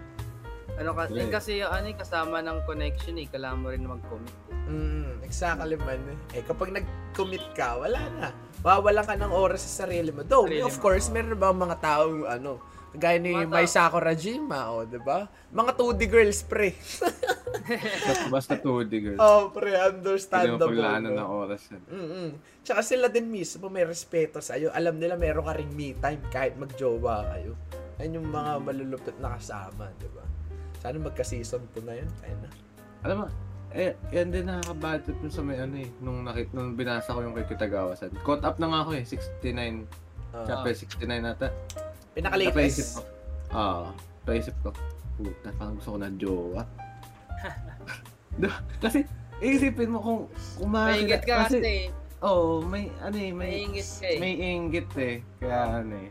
[SPEAKER 3] Ano ka,
[SPEAKER 2] Right.
[SPEAKER 3] eh, kasi yung ano eh, kasama ng connection eh, kailangan mo rin mag-commit.
[SPEAKER 1] Mm, exactly man. Eh, kapag nag-commit ka, wala na. Mawawalan ka ng oras sa sarili mo. Though,
[SPEAKER 3] Sarili
[SPEAKER 1] of
[SPEAKER 3] mo,
[SPEAKER 1] course, meron ba mga taong, ano, kagaya ni
[SPEAKER 3] Mga tao-
[SPEAKER 1] Mai Sakurajima, o, oh, di ba? Mga 2D girls, pre.
[SPEAKER 2] Basta, basta 2D girl.
[SPEAKER 1] oh, pre,
[SPEAKER 2] Hindi mo
[SPEAKER 1] understandable. no?
[SPEAKER 2] ng oras yan.
[SPEAKER 1] Mm-mm. Tsaka sila din mismo may respeto sa iyo. Alam nila meron ka ring me time kahit magjowa kayo. Yan yung mga malulupit na kasama, di ba? Sana magka-season 2 na yun. Kaya na.
[SPEAKER 2] Alam mo, eh, yan din nakaka-bad trip sa may ano eh, nung, nakit, nung binasa ko yung kay Kitagawa-san. Caught up na nga ako eh, 69,
[SPEAKER 1] Uh,
[SPEAKER 2] chapter 69 nata. Napaisip
[SPEAKER 1] pinaka-latest.
[SPEAKER 2] ko. Oo, paisip ko. Puta, parang gusto ko ng jowa. Kasi, iisipin mo kung, kung
[SPEAKER 3] Maingit ka kasi,
[SPEAKER 2] Oo, may, ano eh, may,
[SPEAKER 3] Maingit ka eh.
[SPEAKER 2] may inggit eh. Kaya ano eh.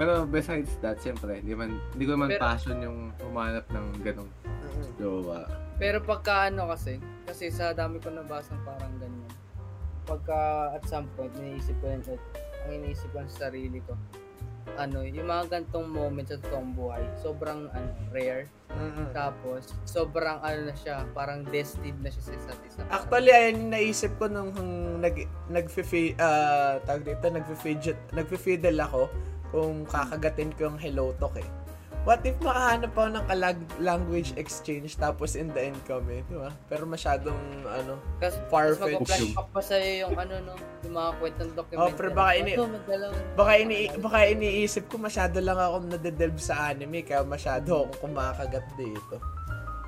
[SPEAKER 2] Pero besides that, siyempre, hindi man, hindi ko man
[SPEAKER 3] Pero-
[SPEAKER 2] passion yung humanap ng ganong jowa.
[SPEAKER 3] Pero pagka ano kasi, kasi sa dami ko nabasang parang ganyan. Pagka at some point, naisip ko yun, at ang iniisip ko sa sarili ko, ano, yung mga gantong moments sa totoong buhay, sobrang ano, rare.
[SPEAKER 1] Mm-mm.
[SPEAKER 3] Tapos, sobrang ano na siya, parang destined na siya sa isa't isa.
[SPEAKER 1] Actually, ayun yung naisip ko nung nung nag nagfi ah tawag dito, nagfi-fidget, nagfi-fiddle ako kung kakagatin ko yung hello talk eh. What if makahanap ako ng kalag- language exchange tapos in the end kami, di ba? Pero masyadong ano,
[SPEAKER 3] Kasi
[SPEAKER 1] far-fetched.
[SPEAKER 3] mag-flash up pa sa'yo yung ano no, yung mga kwentong documentary.
[SPEAKER 1] Oh, pero baka ini-
[SPEAKER 3] magdalaw.
[SPEAKER 1] baka ini baka iniisip ko masyado lang ako nadedelve sa anime kaya masyado akong kumakagat dito.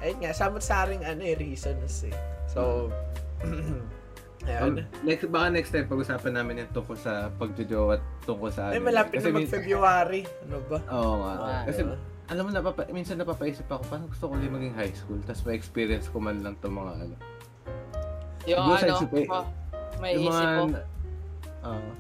[SPEAKER 1] Ayun nga, samot-saring ano eh, reasons eh. So, ayun.
[SPEAKER 2] Next, baka next time pag-usapan namin yung tungkol sa pagjojowa at tungkol sa
[SPEAKER 1] Ay,
[SPEAKER 2] anime.
[SPEAKER 1] malapit
[SPEAKER 2] Kasi
[SPEAKER 1] na mag-February. Ano ba?
[SPEAKER 2] Oo nga.
[SPEAKER 3] Ah,
[SPEAKER 2] Kasi,
[SPEAKER 1] diba?
[SPEAKER 2] alam mo, napapa, minsan napapaisip ako, parang gusto ko lang maging high school, tapos ma-experience ko man lang itong mga ano.
[SPEAKER 3] Yung
[SPEAKER 2] Siguro
[SPEAKER 3] ano,
[SPEAKER 2] isip eh,
[SPEAKER 3] may
[SPEAKER 2] yung
[SPEAKER 3] isip
[SPEAKER 2] mga,
[SPEAKER 3] mo,
[SPEAKER 2] Oo.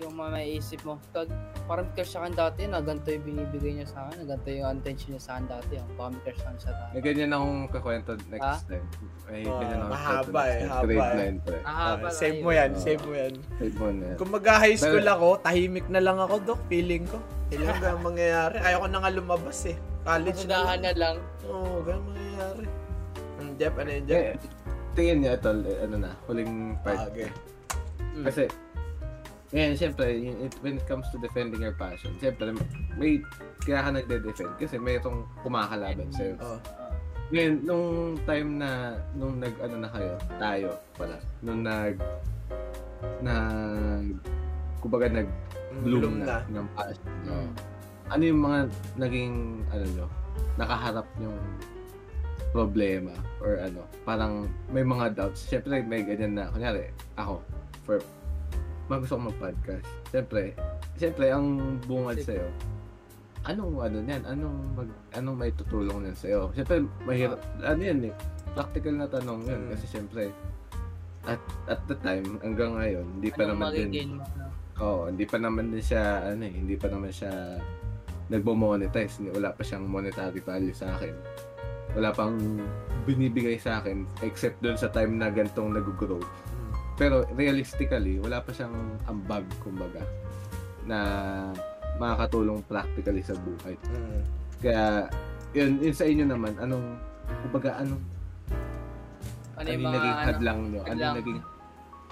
[SPEAKER 3] Yung mga may isip mo. Tag, parang crush sa akin dati, na ganito yung binibigay niya sa akin, na ganito yung attention niya sa akin dati. Ang baka may crush sa akin sa dati.
[SPEAKER 2] may ganyan akong kakwento next
[SPEAKER 3] Ah?
[SPEAKER 2] time. May
[SPEAKER 1] Ah,
[SPEAKER 2] ganyan akong
[SPEAKER 1] mahaba
[SPEAKER 2] kakwento
[SPEAKER 1] eh,
[SPEAKER 2] next time.
[SPEAKER 1] haba
[SPEAKER 2] Grade
[SPEAKER 1] eh.
[SPEAKER 2] 9 pa eh.
[SPEAKER 3] Ah,
[SPEAKER 1] Ah,
[SPEAKER 3] pala
[SPEAKER 1] save mo yan,
[SPEAKER 2] Oo.
[SPEAKER 1] save mo yan.
[SPEAKER 2] 1 na yan.
[SPEAKER 1] Kung mag-high school
[SPEAKER 2] Pero-
[SPEAKER 1] ako, tahimik na lang ako, Dok. Feeling ko. Hindi lang ganun mangyayari. Ayaw ko na nga lumabas eh. College na
[SPEAKER 3] na lang.
[SPEAKER 1] Oo, ganun mangyayari. Hmm, Jeff, ano yun, Jeff?
[SPEAKER 2] Eh, tingin niya ito, eh, ano na, huling part.
[SPEAKER 1] Ah, okay.
[SPEAKER 3] Mm.
[SPEAKER 2] Kasi, ngayon, siyempre, when it comes to defending your passion, siyempre, may, kaya ka nagde-defend kasi mayroong kumakalaban sa'yo.
[SPEAKER 1] Oh.
[SPEAKER 2] Ngayon, nung time na, nung nag, ano na kayo, tayo pala, nung nag, nag, kumbaga nag, bloom na, ng passion.
[SPEAKER 3] Mm.
[SPEAKER 2] No? Ano yung mga naging, ano nyo, nakaharap yung problema or ano, parang may mga doubts. Siyempre, may ganyan na, kunyari, ako, for, mag gusto ko mag-podcast. Siyempre, siyempre, ang bungad sa'yo, anong ano niyan? Anong mag anong may tutulong niyan sa'yo? Siyempre, mahirap, ano yan eh, practical na tanong yun.
[SPEAKER 1] Mm.
[SPEAKER 2] Kasi siyempre, at at the time, hanggang ngayon, hindi pa
[SPEAKER 3] Anong
[SPEAKER 2] naman din? Oo, hindi pa naman din siya, ano eh, hindi pa naman siya nagmo-monetize. Hindi, wala pa siyang monetary value sa akin. Wala pang binibigay sa akin except doon sa time na gantong nag-grow. Pero realistically, wala pa siyang ambag, kumbaga, na makakatulong practically sa buhay.
[SPEAKER 1] Hmm.
[SPEAKER 2] Kaya, yun, yun sa inyo naman, anong, kumbaga, anong,
[SPEAKER 3] Ano
[SPEAKER 2] ano
[SPEAKER 3] yung mga
[SPEAKER 2] naging
[SPEAKER 3] ano?
[SPEAKER 2] hadlang nyo? Ano yung
[SPEAKER 3] hadlang?
[SPEAKER 2] naging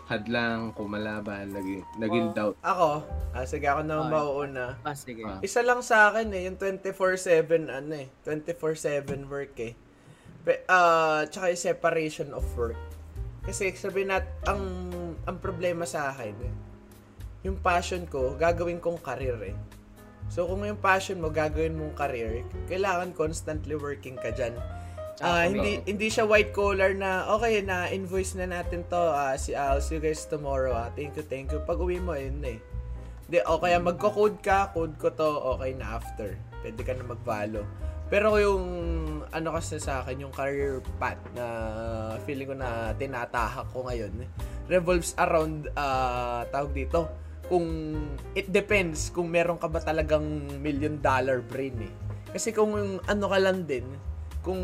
[SPEAKER 2] hadlang, kumalaban, naging, naging
[SPEAKER 3] Oh.
[SPEAKER 2] doubt?
[SPEAKER 1] Ako, ah, sige ako naman
[SPEAKER 3] Okay.
[SPEAKER 1] mauuna.
[SPEAKER 3] Ah, sige.
[SPEAKER 2] Ah.
[SPEAKER 1] Isa lang sa akin eh, yung 24-7 ano eh, 24-7 work eh. Pe, ah, tsaka yung separation of work. Kasi sabihin nat, ang, ang problema sa akin yung passion ko, gagawin kong career eh. So kung yung passion mo, gagawin mong career, kailangan constantly working ka dyan. Ah,
[SPEAKER 3] Ah,
[SPEAKER 1] hindi hindi siya white collar na okay na invoice na natin to ah, si I'll see you guys tomorrow ah. Thank you, thank you. Pag uwi mo yun na eh. Di, o kaya magko-code ka, code ko to, okay na after. Pwede ka na mag-follow. Pero yung ano kasi sa akin, yung career path na feeling ko na tinatahak ko ngayon, revolves around, ah tawag dito, kung it depends kung meron ka ba talagang million dollar brain eh. Kasi kung ano ka lang din, kung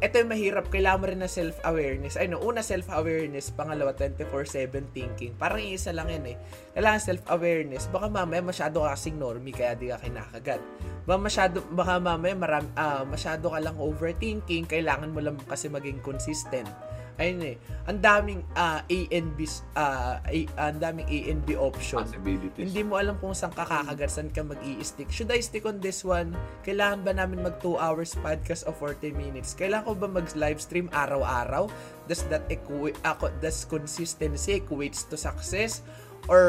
[SPEAKER 1] ito yung mahirap, kailangan mo rin na self-awareness. Ay no, una self-awareness, pangalawa 24/7 thinking. Parang isa lang yan eh. Kailangan self-awareness. Baka mamaya masyado ka kasing normie kaya di ka kinakagat. ba masyado baka mamaya maram, ah, masyado ka lang overthinking, kailangan mo lang kasi maging consistent. Ayun eh. Ang daming ah, A and B A- ang daming A and B. Hindi mo alam kung saan ka kakagat, saan ka mag stick Should I stick on this one? Kailangan ba namin mag 2 hours podcast of 40 minutes? Kailangan ko ba mag live stream araw-araw? Does that equi- ako, does consistency equates to success? Or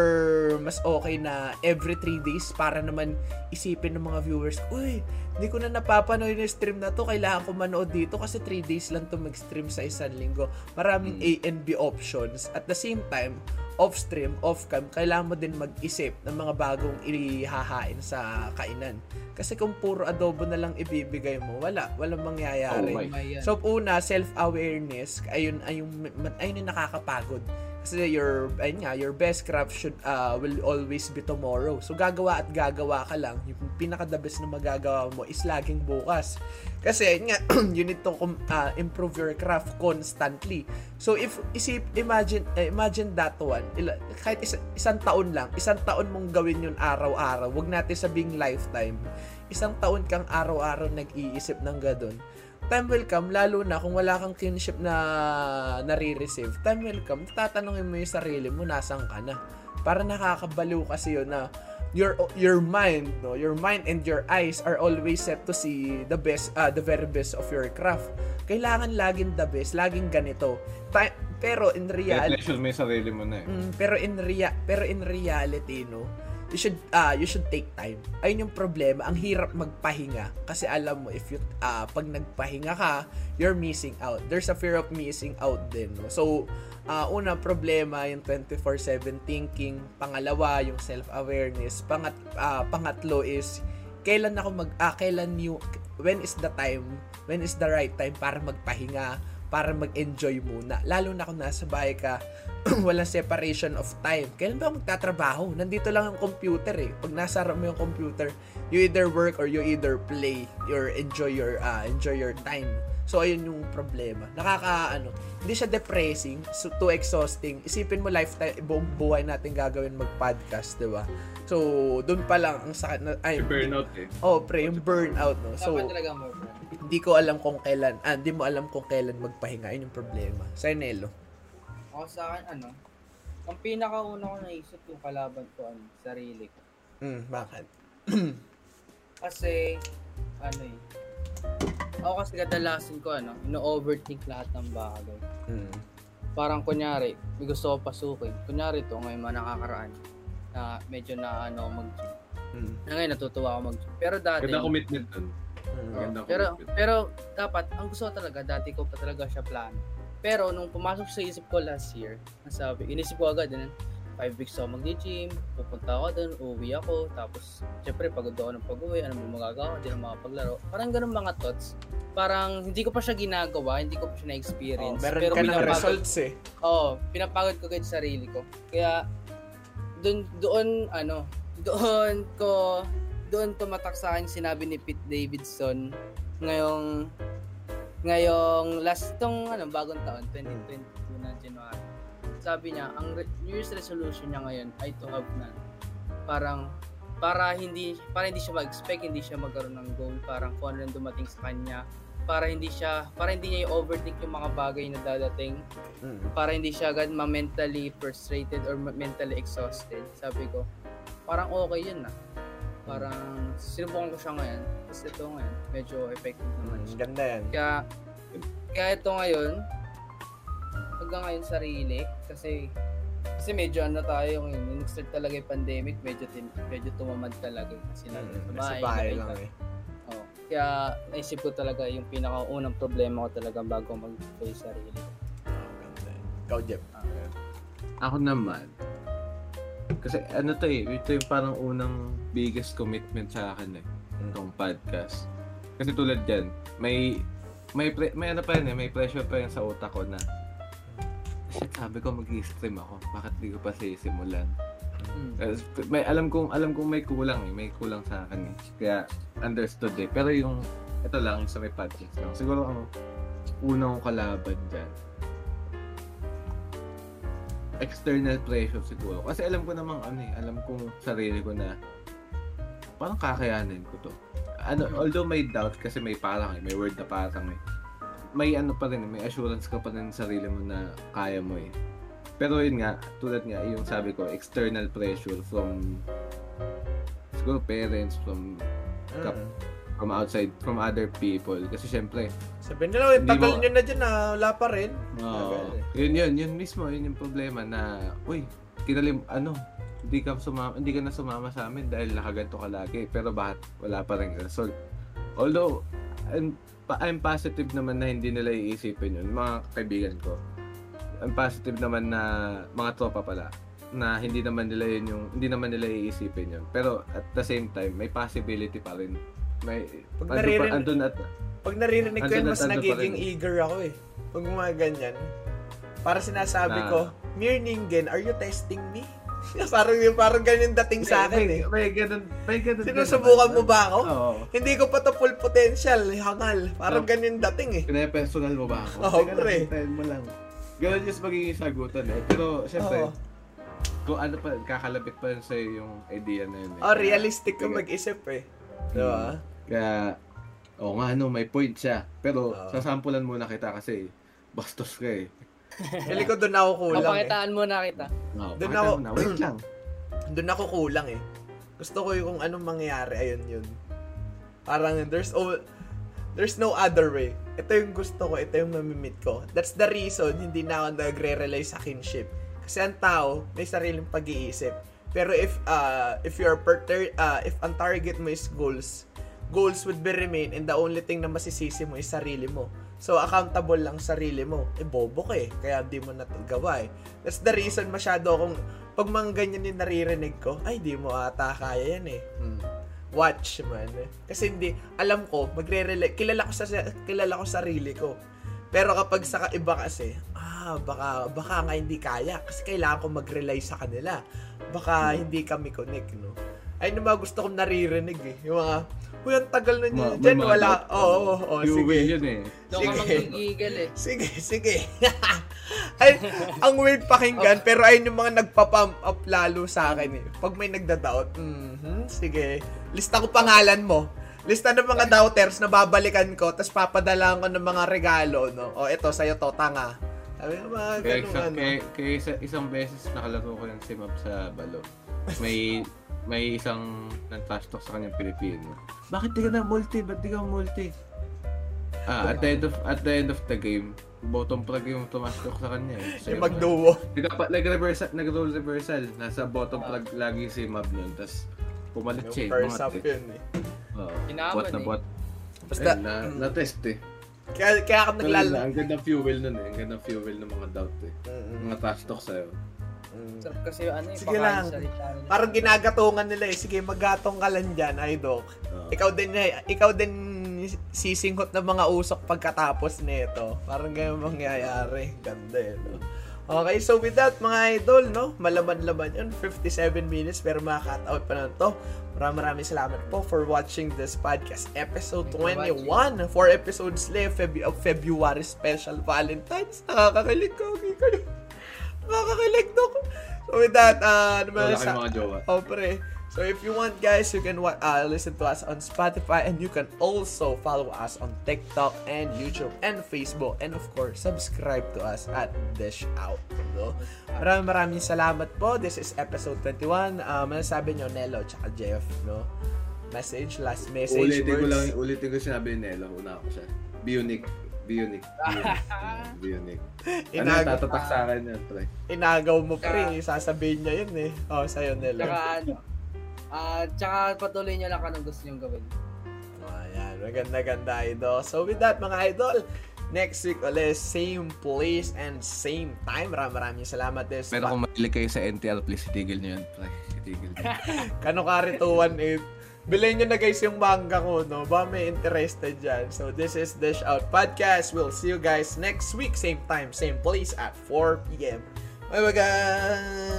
[SPEAKER 1] mas okay na every 3 days para naman isipin ng mga viewers, Uy, hindi ko na napapanood yung stream na to. Kailangan ko manood dito kasi 3 days lang to mag-stream sa isang linggo. Maraming A and B options. At the same time, off-stream, off-cam, kailangan mo din mag-isip ng mga bagong ihahain sa kainan. Kasi kung puro adobo na lang ibibigay mo, wala. Walang mangyayari.
[SPEAKER 2] Oh my.
[SPEAKER 1] So, una, self-awareness, ayun, ayun, ayun yung nakakapagod. Kasi your, ayun nga, your best craft should, uh, will always be tomorrow. So, gagawa at gagawa ka lang. Yung pinaka-the best na magagawa mo is laging bukas. Kasi, ayun nga, you need to uh, improve your craft constantly. So, if, isip, imagine, eh, imagine that one, ila, kahit isa, isang taon lang, isang taon mong gawin yun araw-araw, wag natin sabing lifetime. Isang taon kang araw-araw nag-iisip ng gadon time will come, lalo na kung wala kang kinship na nare-receive, time will come, tatanungin mo yung sarili mo, nasan ka na. Para nakakabaliw kasi yun na your your mind no your mind and your eyes are always set to see the best uh, the very best of your craft kailangan laging the best laging ganito Ta- pero in reality
[SPEAKER 2] yung sarili mo na eh.
[SPEAKER 1] Mm, pero in rea- pero in reality no you should uh, you should take time. Ayun yung problema. Ang hirap magpahinga. Kasi alam mo if you uh, pag nagpahinga ka you're missing out. There's a fear of missing out din no? so uh, una problema yung 24/7 thinking. Pangalawa yung self awareness pangat uh, pangatlo is kailan ako mag ah, kailan you when is the time when is the right time para magpahinga para mag-enjoy muna. Lalo na kung nasa bahay ka walang separation of time. Kailan ba magtatrabaho? Nandito lang ang computer eh. Pag nasa harap mo yung computer, you either work or you either play or enjoy your uh, enjoy your time. So ayun yung problema. Nakaka ano, hindi siya depressing, so too exhausting. Isipin mo lifetime buong buhay natin gagawin mag-podcast, 'di ba? So doon pa lang ang sakit na ay
[SPEAKER 2] burnout eh.
[SPEAKER 1] Oh, pre, yung burnout no. So
[SPEAKER 3] talaga mo.
[SPEAKER 1] hindi ko alam kung kailan, ah, hindi mo alam kung kailan magpahinga. Yun yung problema. Sa Nelo.
[SPEAKER 3] Ako sa akin, ano, ang pinakauna ko naisip yung kalaban ko, ano, sarili ko.
[SPEAKER 1] Mm, bakit?
[SPEAKER 3] Kasi, ano eh, ako kasi kadalasan ko, ano, ino-overthink lahat ng bagay.
[SPEAKER 1] Mm.
[SPEAKER 3] Parang kunyari, may gusto ko pasukin. Kunyari to, ngayon man nakakaraan, na medyo na ano mag-gym.
[SPEAKER 1] Mm.
[SPEAKER 3] Na ngayon natutuwa ako mag-gym. Pero dati,
[SPEAKER 2] Ganda commitment dun.
[SPEAKER 1] Mm.
[SPEAKER 2] Ganda
[SPEAKER 3] pero pero dapat ang gusto ko talaga dati ko pa talaga siya plano. Pero nung pumasok sa isip ko last year, nasabi, inisip ko agad din, 5 weeks ako mag-gym, pupunta ako doon, uuwi ako, tapos syempre pagod ako ng pag-uwi, ano mo magagawa, hindi na makapaglaro. Parang ganun mga thoughts. Parang hindi ko pa siya ginagawa, hindi ko pa siya
[SPEAKER 1] Oh,
[SPEAKER 3] na-experience.
[SPEAKER 1] meron
[SPEAKER 3] pero
[SPEAKER 1] ka ng results eh.
[SPEAKER 3] Oo, pinapagod ko kahit sarili ko. Kaya doon doon ano, doon ko doon tumatak sa akin sinabi ni Pete Davidson ngayong ngayong last tong ano bagong taon 2022 na January. Sabi niya, ang re- New Year's resolution niya ngayon ay to have none. Parang para hindi para hindi siya mag-expect, hindi siya magkaroon ng goal, parang kung ano dumating sa kanya, para hindi siya para hindi niya i-overthink yung mga bagay na dadating
[SPEAKER 1] Mm.
[SPEAKER 3] para hindi siya agad ma-mentally frustrated or mentally exhausted. Sabi ko, parang okay yun na. Parang sinubukan ko siya ngayon. Tapos ito ngayon, medyo effective naman
[SPEAKER 1] Mm,
[SPEAKER 3] siya.
[SPEAKER 1] ganda yan.
[SPEAKER 3] Kaya, kaya ito ngayon, hanggang ngayon sarili, kasi kasi medyo ano tayo ngayon, nung nag-start talaga yung pandemic, medyo, tin, medyo tumamad talaga. Kasi nasa
[SPEAKER 1] Mm,
[SPEAKER 3] sa
[SPEAKER 1] Nasa
[SPEAKER 3] bahay,
[SPEAKER 1] lang eh.
[SPEAKER 3] Oo. Kaya naisip ko talaga yung pinakaunang problema ko talaga bago mag-face sarili.
[SPEAKER 1] Ah. Ikaw, Jeff.
[SPEAKER 2] Ako naman. Kasi ano to eh, ito yung parang unang biggest commitment sa akin eh,
[SPEAKER 1] Mm.
[SPEAKER 2] itong podcast. Kasi tulad yan, may may pre, may ano pa yan eh, may pressure pa yan sa utak ko na shit, sabi ko mag-stream ako. Bakit di ko pa sisimulan?
[SPEAKER 3] Mm.
[SPEAKER 2] Kasi May alam kong alam kong may kulang eh, may kulang sa akin eh. Kaya understood eh. Pero yung ito lang yung sa may podcast lang. Siguro ang unang kalaban diyan. External pressure siguro. Kasi alam ko namang ano eh, alam kong sarili ko na parang kakayanin ko to. ano, although may doubt kasi may parang eh, may word na parang eh. May ano pa rin, eh, may assurance ka pa rin sa sarili mo na kaya mo eh. Pero yun nga, tulad nga, yung sabi ko, external pressure from siguro parents, from Kap-
[SPEAKER 1] Mm.
[SPEAKER 2] from outside, from other people. Kasi syempre,
[SPEAKER 1] Sabihin nila, tagal
[SPEAKER 2] mo-
[SPEAKER 1] nyo na dyan na wala pa rin.
[SPEAKER 2] Oo. yun yun, yun mismo, yun yung problema na, uy, kinalim, ano, hindi ka sumama, hindi ka na sumama sa amin dahil nakaganto ka lagi. Pero bakit wala pa rin result? Although, I'm, I'm positive naman na hindi nila iisipin yun, mga kaibigan ko. I'm positive naman na mga tropa pala na hindi naman nila yun yung hindi naman nila iisipin yun. Pero at the same time, may possibility pa rin. May
[SPEAKER 1] Pag naririnig-
[SPEAKER 2] andun at
[SPEAKER 1] Pag naririnig ko yun, mas nagiging eager ako eh. Pag mga ganyan. Para sinasabi
[SPEAKER 2] Na-
[SPEAKER 1] ko, Mir Ningen, are you testing me? parang yung parang ganyan dating sa akin eh.
[SPEAKER 2] May, may ganun, may ganun.
[SPEAKER 1] Sinusubukan mo ba ako?
[SPEAKER 2] Oo.
[SPEAKER 1] Hindi ko pa to full potential, hangal. Parang
[SPEAKER 2] No.
[SPEAKER 1] ganyan dating eh.
[SPEAKER 2] Pinapersonal mo ba ako?
[SPEAKER 1] Oo,
[SPEAKER 2] lang,
[SPEAKER 1] pre.
[SPEAKER 2] mo lang. Ganun yung magiging sagutan eh. Pero, syempre,
[SPEAKER 1] Oo.
[SPEAKER 2] kung ano pa, kakalapit pa rin sa'yo yung idea na yun eh.
[SPEAKER 1] Oh, realistic
[SPEAKER 2] Sige.
[SPEAKER 1] mag-isip eh. Di ba?
[SPEAKER 2] Kaya, oo nga, no, may point siya. Pero,
[SPEAKER 1] Oo.
[SPEAKER 2] sasampulan muna kita kasi, bastos ka eh.
[SPEAKER 1] Pili ko doon ako kulang eh.
[SPEAKER 3] Papakitaan mo na kita.
[SPEAKER 2] No,
[SPEAKER 1] Doon ako-
[SPEAKER 2] na, wait lang.
[SPEAKER 1] Doon ako kulang eh. Gusto ko yung kung anong mangyayari, ayun yun. Parang there's oh, there's no other way. Ito yung gusto ko, ito yung mamimit ko. That's the reason hindi na ako nagre-rely sa kinship. Kasi ang tao, may sariling pag-iisip. Pero if uh, if you're per uh, if ang target mo is goals, goals would be remain and the only thing na masisisi mo is sarili mo. So, accountable lang sarili mo. Eh, bobo ka eh. Kaya di mo natagawa eh. That's the reason masyado akong, pag mga ganyan yung naririnig ko, ay, di mo ata kaya yan eh.
[SPEAKER 2] Hmm.
[SPEAKER 1] Watch man. Kasi hindi, alam ko, magre-relate, kilala ko sa, kilala ko sarili ko. Pero kapag sa iba kasi, ah, baka, baka nga hindi kaya. Kasi kailangan ko mag-rely sa kanila. Baka hindi kami connect, no? Ayun yung mga gusto kong naririnig eh. Yung mga, Uy, ang tagal na niya.
[SPEAKER 2] Ma-
[SPEAKER 1] Diyan, wala. Oo, oo, oo, sige.
[SPEAKER 2] yun eh.
[SPEAKER 3] Doon ka
[SPEAKER 1] Sige.
[SPEAKER 3] magigigil eh.
[SPEAKER 1] Sige, sige. Ay, ang weird pakinggan, pero ayun yung mga nagpa-pump up lalo sa akin eh. Pag may nagda-doubt, mhm, sige. Lista ko pangalan mo. Lista ng mga doubters na babalikan ko, tapos papadalaan ko ng mga regalo, no? O, eto, sa'yo to, tanga. Sabi ko, mga
[SPEAKER 2] Kaya,
[SPEAKER 1] ganun,
[SPEAKER 2] isa,
[SPEAKER 1] ano.
[SPEAKER 2] kaya, kaya isa, isang beses nakalaro ko yung simap sa balo. May may isang nag-trash talk sa kanyang Pilipino. Bakit di ka na multi? Ba't di ka multi? Ah, at the end of at the end of the game, bottom plug yung tumash talk sa kanya. Eh.
[SPEAKER 1] Yung magduo.
[SPEAKER 2] Nagpa- nag-reversal, nag-roll reversal. Nasa bottom plug lagi si Mab nun. Tapos pumalit siya.
[SPEAKER 1] Yung
[SPEAKER 2] eh,
[SPEAKER 1] first
[SPEAKER 2] mga
[SPEAKER 1] up yun eh.
[SPEAKER 2] Oo.
[SPEAKER 3] Inaman
[SPEAKER 2] bot na
[SPEAKER 3] eh.
[SPEAKER 2] bot.
[SPEAKER 1] Basta,
[SPEAKER 2] Ayun, na,
[SPEAKER 1] mm,
[SPEAKER 2] na-test eh.
[SPEAKER 1] kaya, kaya ako
[SPEAKER 2] Naglala. Ang ganda fuel nun eh. Ang ganda fuel ng mga doubt eh.
[SPEAKER 1] Mm,
[SPEAKER 2] Mga trash talk sa'yo.
[SPEAKER 1] Mm.
[SPEAKER 3] Sarap kasi yung ano eh.
[SPEAKER 1] Sige lang. Parang ginagatungan nila eh. Sige, maggatong ka lang dyan, idol.
[SPEAKER 2] Oo.
[SPEAKER 1] Ikaw din eh, ikaw din sisinghot ng mga usok pagkatapos nito. Parang ganyan mangyayari. Ganda eh, no? Okay, so with that, mga idol, no? Malaman-laman yun. 57 minutes, pero maka-cut out pa na to. Maraming maraming salamat po for watching this podcast. Episode
[SPEAKER 3] Thank you for
[SPEAKER 1] 21. Four episodes left Feb- of February special Valentine's. Nakakakilig ko. Nakakakilig to. So with that, uh, ano ba
[SPEAKER 2] Wala
[SPEAKER 1] sa-
[SPEAKER 2] mga jowa.
[SPEAKER 1] Oh, pre. So if you want guys, you can uh, listen to us on Spotify and you can also follow us on TikTok and YouTube and Facebook and of course, subscribe to us at Dish Out. No? Maraming maraming salamat po. This is episode 21. Uh, masasabi nyo, Nelo tsaka Jeff, no? Message, last message,
[SPEAKER 2] Ulitin ko
[SPEAKER 1] words.
[SPEAKER 2] lang, ulitin ko sinabi ni Nelo, una ako siya. Be unique. Be unique. Ano,
[SPEAKER 1] Inag-
[SPEAKER 2] tatatak sa akin yan, pre.
[SPEAKER 1] inagaw mo, pre. Sasabihin niya yun eh. Oh, sa'yo, Nelo.
[SPEAKER 3] Tsaka ano. Ah, tsaka patuloy niyo lang kung gusto niyong gawin.
[SPEAKER 1] Ayan, maganda-ganda idol. So with that mga idol, next week ulit, same place and same time. Maraming maraming salamat this.
[SPEAKER 2] Pero kung mahilig kayo sa NTR, please itigil nyo yan, pre. Itigil nyo.
[SPEAKER 1] Kano Kari 218. Bilhin nyo na guys yung manga ko, no? Ba may interested dyan. So this is Dish Out Podcast. We'll see you guys next week, same time, same place at 4 p.m. Bye bye guys!